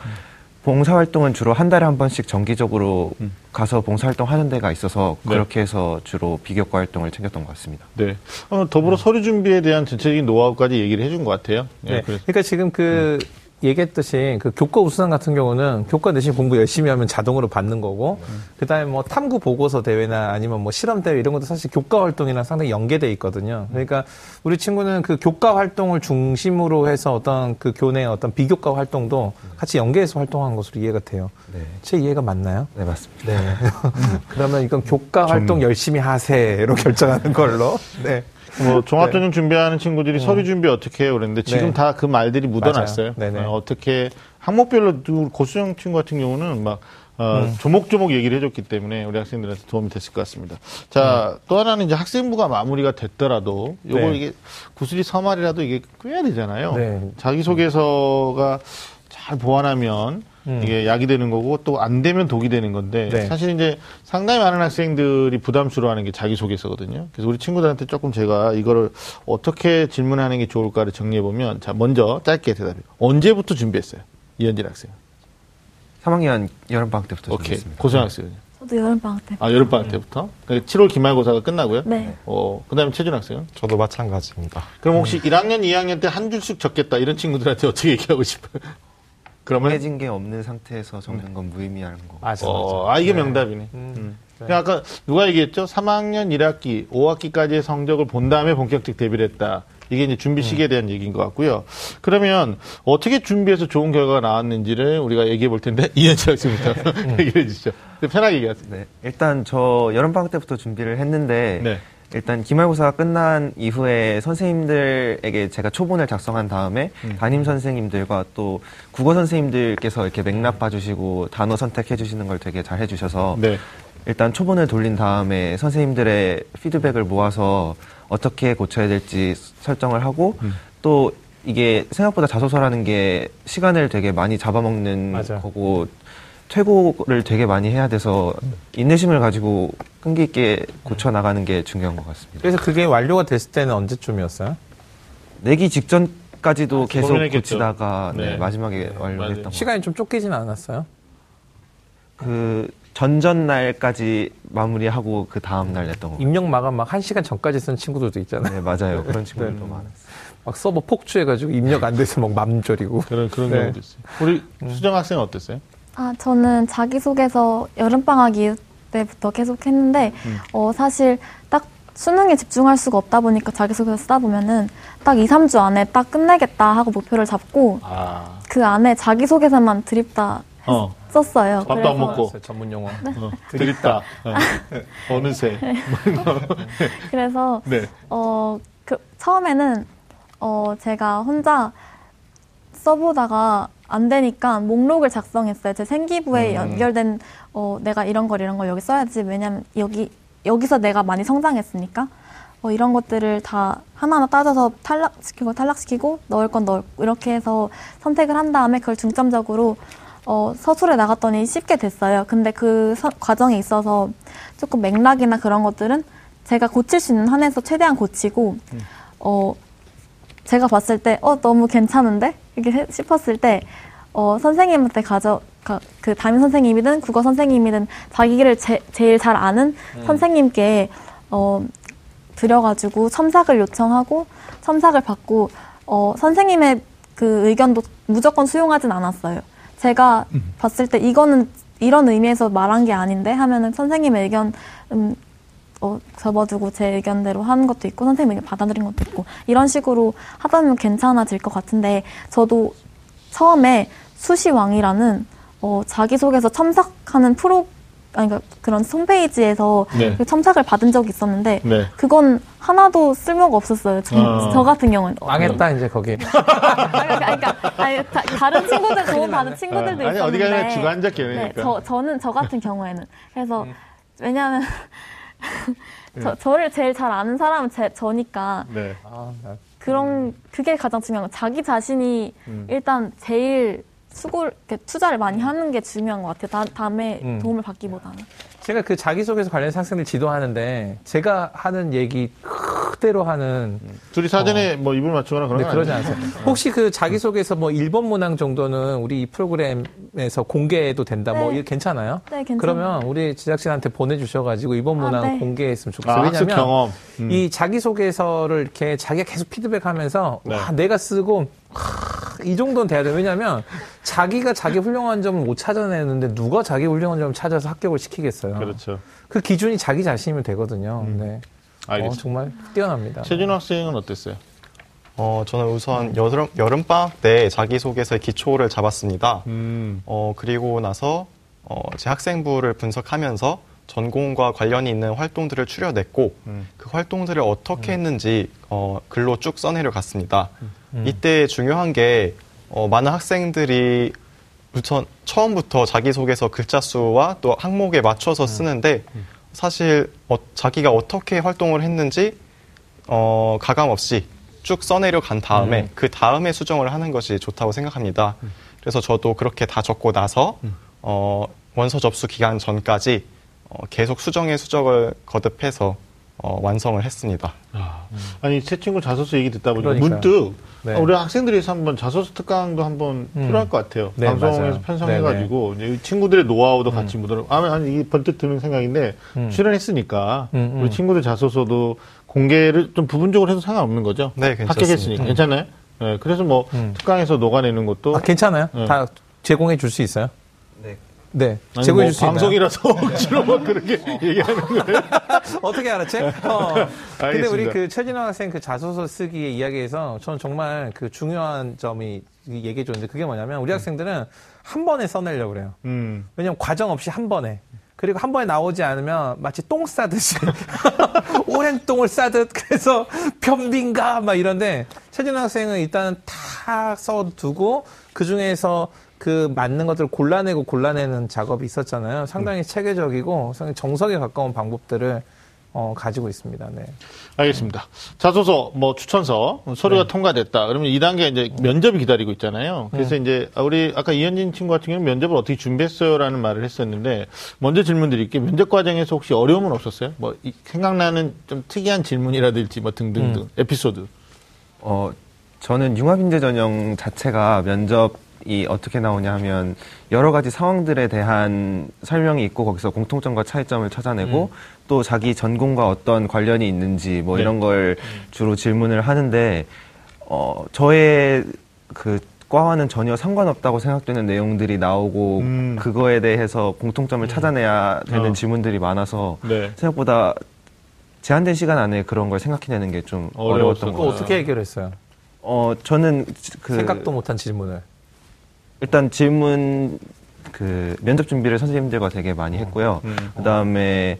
봉사활동은 주로 한 달에 한 번씩 정기적으로 가서 봉사활동 하는 데가 있어서 네. 그렇게 해서 주로 비교과 활동을 챙겼던 것 같습니다. 네. 어, 더불어 서류 준비에 대한 전체적인 노하우까지 얘기를 해준 것 같아요. 예, 네. 그래서 그러니까 지금 그 얘기했듯이 그 교과 우수상 같은 경우는 교과 내신 공부 열심히 하면 자동으로 받는 거고 그다음에 뭐 탐구 보고서 대회나 아니면 뭐 실험 대회 이런 것도 사실 교과 활동이랑 상당히 연계돼 있거든요. 그러니까 우리 친구는 그 교과 활동을 중심으로 해서 어떤 그 교내 어떤 비교과 활동도 같이 연계해서 활동한 것으로 이해가 돼요. 네, 제 이해가 맞나요? 네 맞습니다. 네. (laughs) 그러면 이건 교과 활동 열심히 하세로 결정하는 걸로. 네. 뭐 종합전형 준비하는 친구들이 서류 준비 어떻게 해요 그랬는데 지금 네. 다그 말들이 묻어났어요. 어, 어떻게 항목별로 누- 고수영 친구 같은 경우는 막 어, 조목조목 얘기를 해줬기 때문에 우리 학생들한테 도움이 됐을 것 같습니다. 자, 또 하나는 이제 학생부가 마무리가 됐더라도 요걸 네. 이게 구슬이 서말이라도 이게 꿰야 되잖아요. 네. 자기소개서가 잘 보완하면 음. 이게 약이 되는 거고 또 안 되면 독이 되는 건데 네. 사실 이제 상당히 많은 학생들이 부담스러워하는 게 자기소개서거든요. 그래서 우리 친구들한테 조금 제가 이거를 어떻게 질문하는 게 좋을까를 정리해 보면 자 먼저 짧게 대답해. 언제부터 준비했어요? 이현진 학생. 3학년 여름 방학 때부터 오케이. 준비했습니다. 고등학생은요? 저도 여름 방학 때. 아 여름 방학 때부터. 그러니까 7월 기말고사가 끝나고요. 네. 어 그다음에 최준 학생은? 저도 마찬가지입니다. 그럼 혹시 1학년, 2학년 때 한 줄씩 적겠다 이런 친구들한테 어떻게 얘기하고 싶어요? 그러면 정해진 게 없는 상태에서 적는 건 무의미한 거. 맞아, 어, 아, 이게 명답이네. 음. 그러니까 아까 누가 얘기했죠? 3학년 1학기, 5학기까지의 성적을 본 다음에 본격적 데뷔를 했다. 이게 이제 준비 시기에 대한 얘기인 것 같고요. 그러면 어떻게 준비해서 좋은 결과가 나왔는지를 우리가 얘기해 볼 텐데, (laughs) 이현철 학생부터 (laughs) 얘기해 주시죠. 편하게 얘기하세요. 네, 일단 저 여름방학 때부터 준비를 했는데 네. 일단 기말고사가 끝난 이후에 선생님들에게 제가 초본을 작성한 다음에 음. 담임 선생님들과 또 국어 선생님들께서 이렇게 맥락 봐주시고 단어 선택해 주시는 걸 되게 잘 해주셔서 네. 일단 초본을 돌린 다음에 선생님들의 피드백을 모아서 어떻게 고쳐야 될지 설정을 하고 또 이게 생각보다 자소서라는 게 시간을 되게 많이 잡아먹는 맞아. 거고 퇴고를 되게 많이 해야 돼서 인내심을 가지고 끈기 있게 고쳐 나가는 게 중요한 것 같습니다. 그래서 그게 완료가 됐을 때는 언제쯤이었어요? 내기 직전까지도 계속 고민했겠죠. 고치다가 네, 네. 마지막에 맞아요. 완료했던 것 시간이 좀 쫓기진 않았어요? 그 전전 날까지 마무리하고 그 다음 날 냈던 거. 입력 마감 막 1시간 전까지 쓴 친구들도 있잖아요. 네 맞아요. 그런 친구들도 네. 많았어요. 막 서버 폭주해가지고 입력 안 돼서 막 맘졸이고. 그런 그런 네. 경우도 있어요. 우리 수정 학생은 어땠어요? 아, 저는 자기소개서 여름방학 이후 때부터 계속 했는데, 어, 사실 딱 수능에 집중할 수가 없다 보니까 자기소개서 쓰다 보면은 딱 2, 3주 안에 딱 끝내겠다 하고 목표를 잡고 아, 그 안에 자기소개서만 드립다 어, 썼어요. 밥도 안 그래서 먹고. 전문 용어. 어 드립다. 어. 어느새. (laughs) 그래서 네. 어, 그, 처음에는, 어, 제가 혼자 써보다가 안 되니까 목록을 작성했어요. 제 생기부에 연결된, 어, 내가 이런 걸 이런 걸 여기 써야지. 왜냐면 여기, 여기서 내가 많이 성장했으니까. 어, 이런 것들을 다 하나하나 따져서 탈락시키고 탈락시키고 넣을 건 넣고 이렇게 해서 선택을 한 다음에 그걸 중점적으로 어, 서술에 나갔더니 쉽게 됐어요. 근데 그 서- 과정에 있어서 조금 맥락이나 그런 것들은 제가 고칠 수 있는 한에서 최대한 고치고, 어, 제가 봤을 때, 어, 너무 괜찮은데? 이렇게 해- 싶었을 때, 어, 선생님한테 가져, 가- 그 담임 선생님이든 국어 선생님이든 자기를 제, 제일 잘 아는 선생님께, 어, 드려가지고 첨삭을 요청하고 첨삭을 받고, 어, 선생님의 그 의견도 무조건 수용하진 않았어요. 제가 봤을 때 이거는 이런 의미에서 말한 게 아닌데 하면은 선생님의 의견, 음, 어, 접어두고 제 의견대로 하는 것도 있고 선생님 의견 받아들인 것도 있고 이런 식으로 하다 보면 괜찮아질 것 같은데 저도 처음에 수시왕이라는 어, 자기소개서 첨삭하는 프로 아니 그러니까 그런 홈페이지에서 네. 그 첨삭을 받은 적이 있었는데 네. 그건 하나도 쓸모가 없었어요. 저, 어. 저 같은 경우는. 망했다, 이제 거기. (laughs) 아니, 그러니까, 아니, 다, 다른 친구들 도움 받은 친구들도 아니, 있었는데. 어디 가나 주관적 개념이니까. 네, 저, 저는 저 같은 경우에는. 그래서, 왜냐하면, 저, 저를 제일 잘 아는 사람은 제, 저니까 네. 아, 나- 그런 그게 가장 중요한 거. 자기 자신이 음. 일단 제일 수고 투자를 많이 하는 게 중요한 것 같아요. 다, 다음에 음. 도움을 받기보다는. 제가 그 자기소개서 관련해서 학생들 지도하는데 제가 하는 얘기 그대로 하는 둘이 사전에 뭐 입을 맞추거나 그런 네, 건 그러지? 않아요. 혹시 그 자기소개서 뭐 일본 문항 정도는 우리 이 프로그램에서 공개해도 된다. 뭐 네. 이거 괜찮아요? 네, 괜찮아요. 그러면 우리 제작진한테 보내 주셔 가지고 일본 아, 문항 네. 공개했으면 좋겠어요. 아, 왜냐면 경험. 음. 이 자기소개서를 이렇게 자기가 계속 피드백하면서 네. 와 내가 쓰고 하, 이 정도는 돼야 돼. 왜냐하면 자기가 자기 훌륭한 점을 못 찾아내는데 누가 자기 훌륭한 점을 찾아서 합격을 시키겠어요. 그렇죠. 그 기준이 자기 자신이면 되거든요. 네. 어, 알겠습니다. 정말 뛰어납니다. 최준 학생은 어땠어요? 어, 저는 우선 여름, 여름방학 때 자기소개서의 기초를 잡았습니다. 음. 어, 그리고 나서 어, 제 학생부를 분석하면서 전공과 관련이 있는 활동들을 추려냈고 음. 그 활동들을 어떻게 했는지 어, 글로 쭉 써내려 갔습니다. 음. 이때 중요한 게 어, 많은 학생들이 우선 처음부터 자기소개서 글자 수와 또 항목에 맞춰서 쓰는데 사실 어, 자기가 어떻게 활동을 했는지 어, 가감 없이 쭉 써내려 간 다음에 그 다음에 수정을 하는 것이 좋다고 생각합니다. 그래서 저도 그렇게 다 적고 나서 어, 원서 접수 기간 전까지 어, 계속 수정에 수정을 거듭해서 어, 완성을 했습니다. 아니 새 친구 자소서 얘기 듣다 보니까 그러니까요. 문득 네. 아, 우리 학생들에서 한번 자소서 특강도 한번 음. 필요할 것 같아요. 네, 방송에서 맞아요. 편성해가지고 이제 이 친구들의 노하우도 같이 묻어. 아니, 아니 이게 번뜩 드는 생각인데 음. 출연했으니까 음, 음. 우리 친구들 자소서도 공개를 좀 부분적으로 해도 상관없는 거죠. 네, 괜찮습니다. 합격했으니까 괜찮아요. 네, 그래서 뭐 음. 특강에서 녹아내는 것도 아, 괜찮아요? 네. 다 제공해 줄 수 있어요? 네. 네. 아니, 제공해 뭐줄수 있나요? 방송이라서 (laughs) 억지로 막 그렇게 (laughs) 얘기하는 거예요. (laughs) 어떻게 알았지? 어. 근데 알겠습니다. 우리 그 최진호 학생 그 자소서 쓰기의 이야기에서 저는 정말 그 중요한 점이 얘기해 줬는데 그게 뭐냐면 우리 학생들은 한 번에 써내려고 그래요. 음. 왜냐면 과정 없이 한 번에. 그리고 한 번에 나오지 않으면 마치 똥 싸듯이 오랜 똥을 싸듯 그래서 변빈가 막 이런데 최진호 학생은 일단 다 써두고 그 중에서 그 맞는 것들을 골라내고 골라내는 작업이 있었잖아요. 상당히 체계적이고 상당히 정석에 가까운 방법들을 어, 가지고 있습니다. 네. 알겠습니다. 자소서, 뭐 추천서 서류가 통과됐다. 그러면 2단계 이제 면접이 기다리고 있잖아요. 그래서 이제 우리 아까 이현진 친구 같은 경우는 면접을 어떻게 준비했어요 라는 말을 했었는데 먼저 질문 드릴게요. 면접 과정에서 혹시 어려움은 없었어요? 뭐 이- 생각나는 좀 특이한 질문이라든지 뭐 등등등 에피소드. 어, 저는 융합인재 전형 자체가 면접 이 어떻게 나오냐 하면 여러 가지 상황들에 대한 설명이 있고 거기서 공통점과 차이점을 찾아내고 또 자기 전공과 어떤 관련이 있는지 뭐 네. 이런 걸 주로 질문을 하는데 어, 저의 그 과와는 전혀 상관없다고 생각되는 내용들이 나오고 음. 그거에 대해서 공통점을 찾아내야 되는 어. 질문들이 많아서 네. 생각보다 제한된 시간 안에 그런 걸 생각해내는 게 좀 어려웠던 같아요. 어떻게 해결했어요? 어, 저는 그 생각도 못한 질문을. 일단 질문 그 면접 준비를 선생님들과 되게 많이 했고요. 음. 그다음에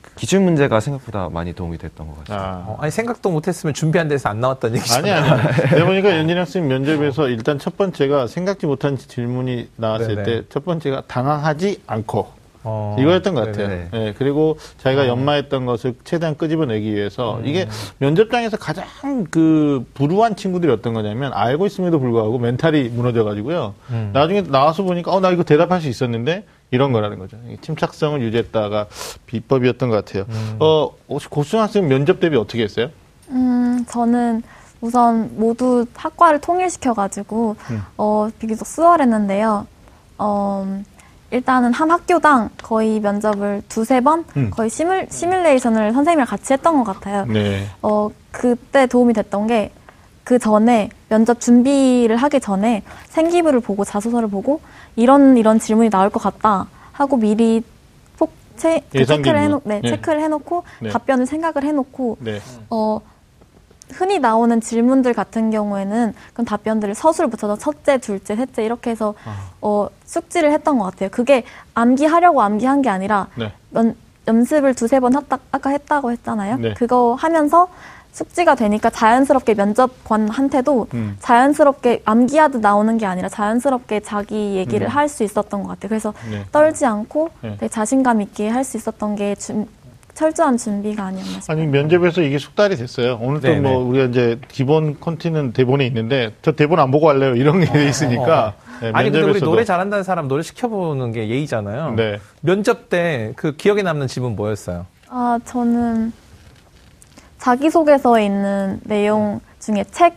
그 기출 문제가 생각보다 많이 도움이 됐던 것 같아요. 아. 어, 아니 생각도 못했으면 준비한 데서 안 나왔다는 아니, 얘기잖아요. 아니. (laughs) 내가 보니까 연진 학생 면접에서 일단 첫 번째가 생각지 못한 질문이 나왔을 네네. 때첫 번째가 당황하지 않고 어, 이거였던 것 같아요. 네네. 예, 그리고 자기가 연마했던 것을 최대한 끄집어내기 위해서 이게 면접장에서 가장 그 불우한 친구들이 어떤 거냐면 알고 있음에도 불구하고 멘탈이 무너져가지고요. 나중에 나와서 보니까 어 나 이거 대답할 수 있었는데 이런 거라는 거죠. 침착성을 유지했다가 비법이었던 것 같아요. 어 혹시 고수학생 면접 대비 어떻게 했어요? 음, 저는 우선 모두 학과를 통일시켜가지고, 음. 어, 비교적 수월했는데요. 어, 일단은 한 학교당 거의 면접을 두세 번, 음. 거의 시뮬, 시뮬레이션을 선생님이랑 같이 했던 것 같아요. 네. 어, 그때 도움이 됐던 게, 그 전에, 면접 준비를 하기 전에 생기부를 보고 자소서를 보고, 이런, 이런 질문이 나올 것 같다 하고 미리 폭, 체, 그 체크를. 해놓, 네, 네. 체크를 해놓고, 네. 답변을 생각을 해놓고, 네. 어, 흔히 나오는 질문들 같은 경우에는 그런 답변들을 서술을 붙여서 첫째, 둘째, 셋째 이렇게 해서 어, 숙지를 했던 것 같아요. 그게 암기하려고 암기한 게 아니라 네. 연, 연습을 두세 번 했다, 아까 했다고 했잖아요. 네. 그거 하면서 숙지가 되니까 자연스럽게 면접관한테도 음. 자연스럽게 암기하듯 나오는 게 아니라 자연스럽게 자기 얘기를 음. 할수 있었던 것 같아요. 그래서 네. 떨지 않고 네. 되게 자신감 있게 할 수 있었던 게 준- 철저한 준비가 아니었나 싶어요. 아니 면접에서 이게 숙달이 됐어요. 오늘 또 네네. 뭐 우리가 이제 기본 콘티는 대본에 있는데 저 대본 안 보고 할래요 이런 게돼 있으니까 네, 아니 근데 우리 노래 잘한다는 사람 노래 시켜보는 게 예의잖아요. 네. 면접 때 그 기억에 남는 질문 뭐였어요? 아, 저는 자기소개서에 있는 내용 중에 책,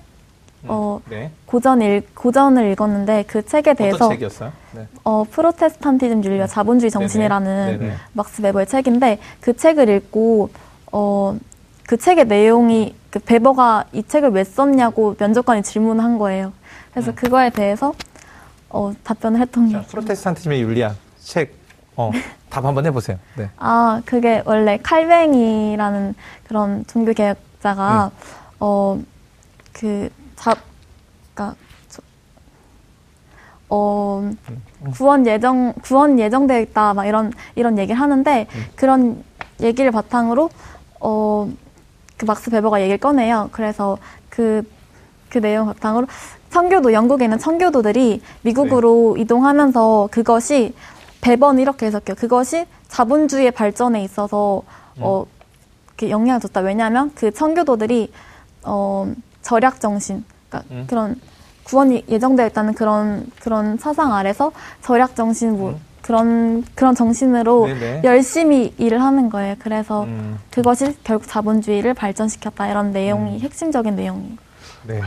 어, 네. 고전 읽, 고전을 읽었는데 그 책에 대해서 어떤 책이었어요? 네. 어, 프로테스탄티즘 윤리와 자본주의 정신이라는 네네. 네네. 막스 베버의 책인데 그 책을 읽고 어, 그 책의 내용이 그 베버가 이 책을 왜 썼냐고 면접관이 질문한 거예요. 음. 그래서 그거에 대해서 어, 답변을 했던 게 자, 프로테스탄티즘의 윤리학 책, 어, (laughs) 답 한번 해보세요. 네. 아, 그게 원래 칼뱅이라는 그런 종교 개혁자가, 어, 그, 자, 그니까, 어, 구원 예정, 구원 예정되어 있다, 막 이런, 이런 얘기를 하는데, 그런 얘기를 바탕으로, 어, 그 막스 베버가 얘기를 꺼내요. 그래서 그, 그 내용 바탕으로 청교도, 영국에 있는 청교도들이 미국으로 이동하면서 그것이 배번 이렇게 해석해요. 그것이 자본주의의 발전에 있어서 어 이렇게 영향을 줬다. 왜냐하면 그 청교도들이 어 절약 정신, 그러니까 음. 그런 구원이 예정되어 있다는 그런 그런 사상 아래서 절약 정신 뭐 그런 그런 정신으로 네네. 열심히 일을 하는 거예요. 그래서 음. 그것이 결국 자본주의를 발전시켰다 이런 내용이 핵심적인 내용이에요. 네.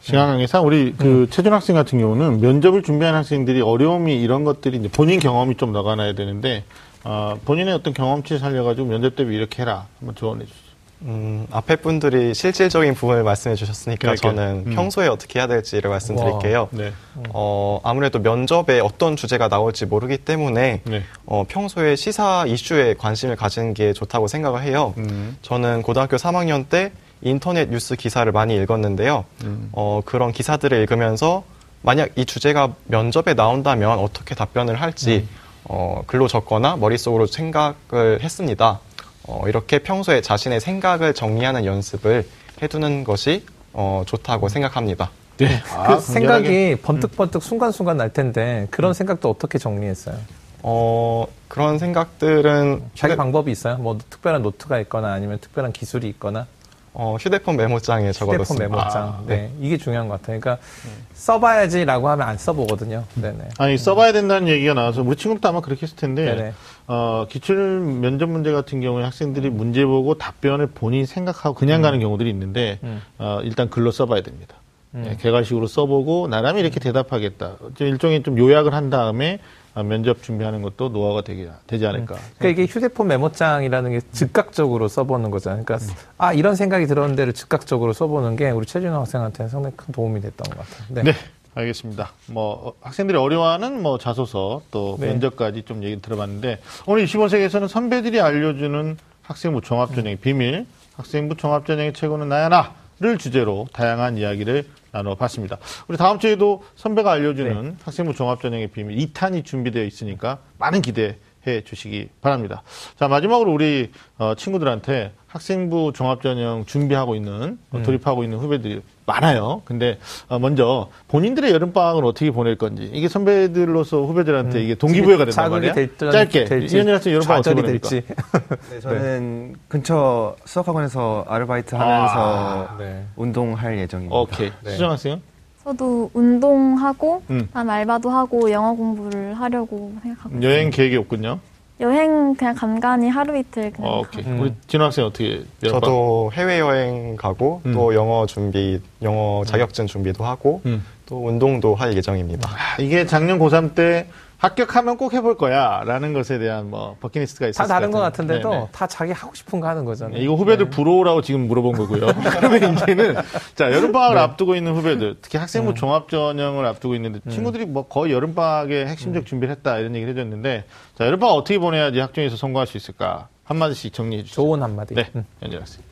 시간 관계상 우리 그 최준 학생 같은 경우는 면접을 준비한 학생들이 어려움이 이런 것들이 이제 본인 경험이 좀 나가나야 되는데 어, 본인의 어떤 경험치 살려가지고 면접 대비 이렇게 해라 한번 조언해 주시죠. 음, 앞에 분들이 실질적인 부분을 말씀해 주셨으니까 그러니까요. 저는 음. 평소에 어떻게 해야 될지를 말씀드릴게요. 네. 어, 아무래도 면접에 어떤 주제가 나올지 모르기 때문에 네. 어, 평소에 시사 이슈에 관심을 가지는 게 좋다고 생각을 해요. 음. 저는 고등학교 3학년 때 인터넷 뉴스 기사를 많이 읽었는데요. 음. 어, 그런 기사들을 읽으면서 만약 이 주제가 면접에 나온다면 어떻게 답변을 할지 어, 글로 적거나 머릿속으로 생각을 했습니다. 어, 이렇게 평소에 자신의 생각을 정리하는 연습을 해두는 것이 어, 좋다고 생각합니다. 네. 그 아, 생각이 번뜩번뜩 순간순간 날 텐데 그런 생각도 어떻게 정리했어요? 어, 그런 생각들은 자기 휴대, 방법이 있어요? 뭐 특별한 노트가 있거나 아니면 특별한 기술이 있거나 어, 휴대폰 메모장에 휴대폰 적어뒀습니다. 메모장. 아, 네. 이게 중요한 것 같아요. 그러니까 써봐야지라고 하면 안 써보거든요. 네네. 아니 써봐야 된다는 얘기가 나와서 우리 친구도 아마 그렇게 했을 텐데 네네. 어, 기출 면접 문제 같은 경우에 학생들이 문제 보고 답변을 본인이 생각하고 그냥 가는 경우들이 있는데 음. 어, 일단 글로 써봐야 됩니다. 네, 개괄식으로 써보고 나름이 이렇게 대답하겠다. 좀 일종의 좀 요약을 한 다음에 어, 면접 준비하는 것도 노하우가 되게, 되지 않을까. 그러니까 이게 휴대폰 메모장이라는 게 즉각적으로 써보는 거잖아요. 그러니까 아 이런 생각이 들었는데를 즉각적으로 써보는 게 우리 최준호 학생한테 상당히 큰 도움이 됐던 것 같아요. 네. 네. 알겠습니다. 뭐 어, 학생들이 어려워하는 뭐 자소서 또 네. 면접까지 좀 얘기 들어봤는데 오늘 25세기에서는 선배들이 알려주는 학생부 종합전형의 비밀, 학생부 종합전형의 최고는 나야 나 를 주제로 다양한 이야기를 나눠봤습니다. 우리 다음 주에도 선배가 알려주는 학생부 종합전형의 비밀 2탄이 준비되어 있으니까 많은 기대 해 주시기 바랍니다. 자 마지막으로 우리 어, 친구들한테 학생부 종합전형 준비하고 있는 어, 돌입하고 있는 후배들이 많아요. 근데 어, 먼저 본인들의 여름방학을 어떻게 보낼 건지 이게 선배들로서 후배들한테 이게 동기부여가 된단 말이야. 될지 짧게 될지, 이현준 학생 여름방학 어떻게 보냅니까? 될지. (laughs) 네, 저는 근처 수학학원에서 아르바이트 하면서 아, 네. 운동할 예정입니다. 오케이 네. 수정 학생 저도 운동하고, 음. 다음 알바도 하고, 영어 공부를 하려고 생각하고. 있어요. 여행 계획이 없군요. 여행 그냥 간간히 하루 이틀 그냥. 어, 가고. 오케이 음. 우리 진호 학생 어떻게 여름방학? 저도 해외 여행 가고 음. 또 영어 준비, 영어 자격증 준비도 하고 음. 또 운동도 할 예정입니다. 아, 이게 작년 고3 때 합격하면 꼭 해볼 거야라는 것에 대한 뭐 버킷리스트가 있었을 다 다른 것 같은데. 같은데도 네네. 다 자기 하고 싶은 거 하는 거잖아요. 네, 이거 후배들 부러우라고 지금 물어본 거고요. (laughs) 그러면 이제는 자 여름 방학을 앞두고 있는 후배들, 특히 학생부 종합 전형을 앞두고 있는데 친구들이 뭐 거의 여름 방학에 핵심적 준비를 했다 이런 얘기를 해줬는데 자 여름 방학 어떻게 보내야지 학종에서 성공할 수 있을까 한 마디씩 정리해 주시죠. 좋은 한 마디. 네, 음. 연재 학생.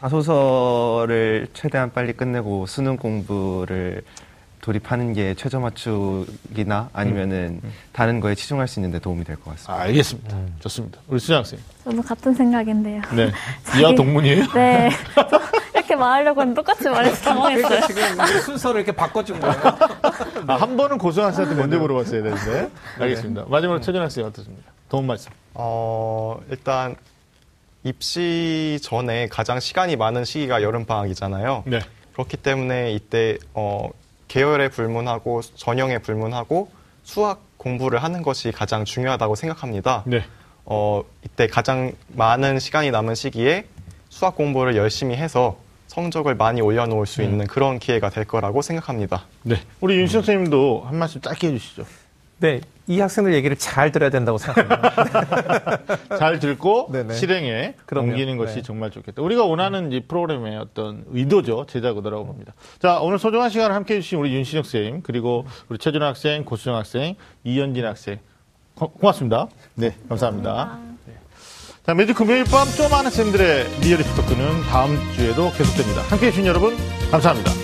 자소서를 최대한 빨리 끝내고 수능 공부를 돌입하는 게 최저 맞추기나 아니면은 다른 거에 치중할 수 있는데 도움이 될 것 같습니다. 아, 알겠습니다. 좋습니다. 우리 수정 학생. 저도 같은 생각인데요. 네. (laughs) 이하 동문이에요? 네. (laughs) 이렇게 말하려고 했는데 똑같이 말해서 당황했어요. 그러니까 지금 순서를 이렇게 바꿔준 거예요. (laughs) 아, 한 번은 고수영 학생한테 먼저 물어봤어야 되는데. 알겠습니다. 마지막으로 최준 학생 어떻습니까? 도움 말씀. 어, 일단 입시 전에 가장 시간이 많은 시기가 여름방학이잖아요. 네. 그렇기 때문에 이때 어, 계열에 불문하고 전형에 불문하고 수학 공부를 하는 것이 가장 중요하다고 생각합니다. 네. 어, 이때 가장 많은 시간이 남은 시기에 수학 공부를 열심히 해서 성적을 많이 올려놓을 수 있는 그런 기회가 될 거라고 생각합니다. 네. 우리 윤시영 선생님도 한 말씀 짧게 해주시죠. 네, 이 학생들 얘기를 잘 들어야 된다고 생각합니다. (laughs) 잘 듣고 네네. 실행에 그럼요. 옮기는 것이 네. 정말 좋겠다. 우리가 원하는 이 프로그램의 어떤 의도죠. 제작 의도라고 봅니다. 자, 오늘 소중한 시간을 함께 해주신 우리 윤신혁 선생님, 그리고 우리 최준 학생, 고수정 학생, 이현진 학생. 고, 고맙습니다. 네, 감사합니다. 네. 자, 매주 금요일 밤 좀 아는 쌤들의 리얼리티 토크는 다음 주에도 계속됩니다. 함께 해주신 여러분, 감사합니다.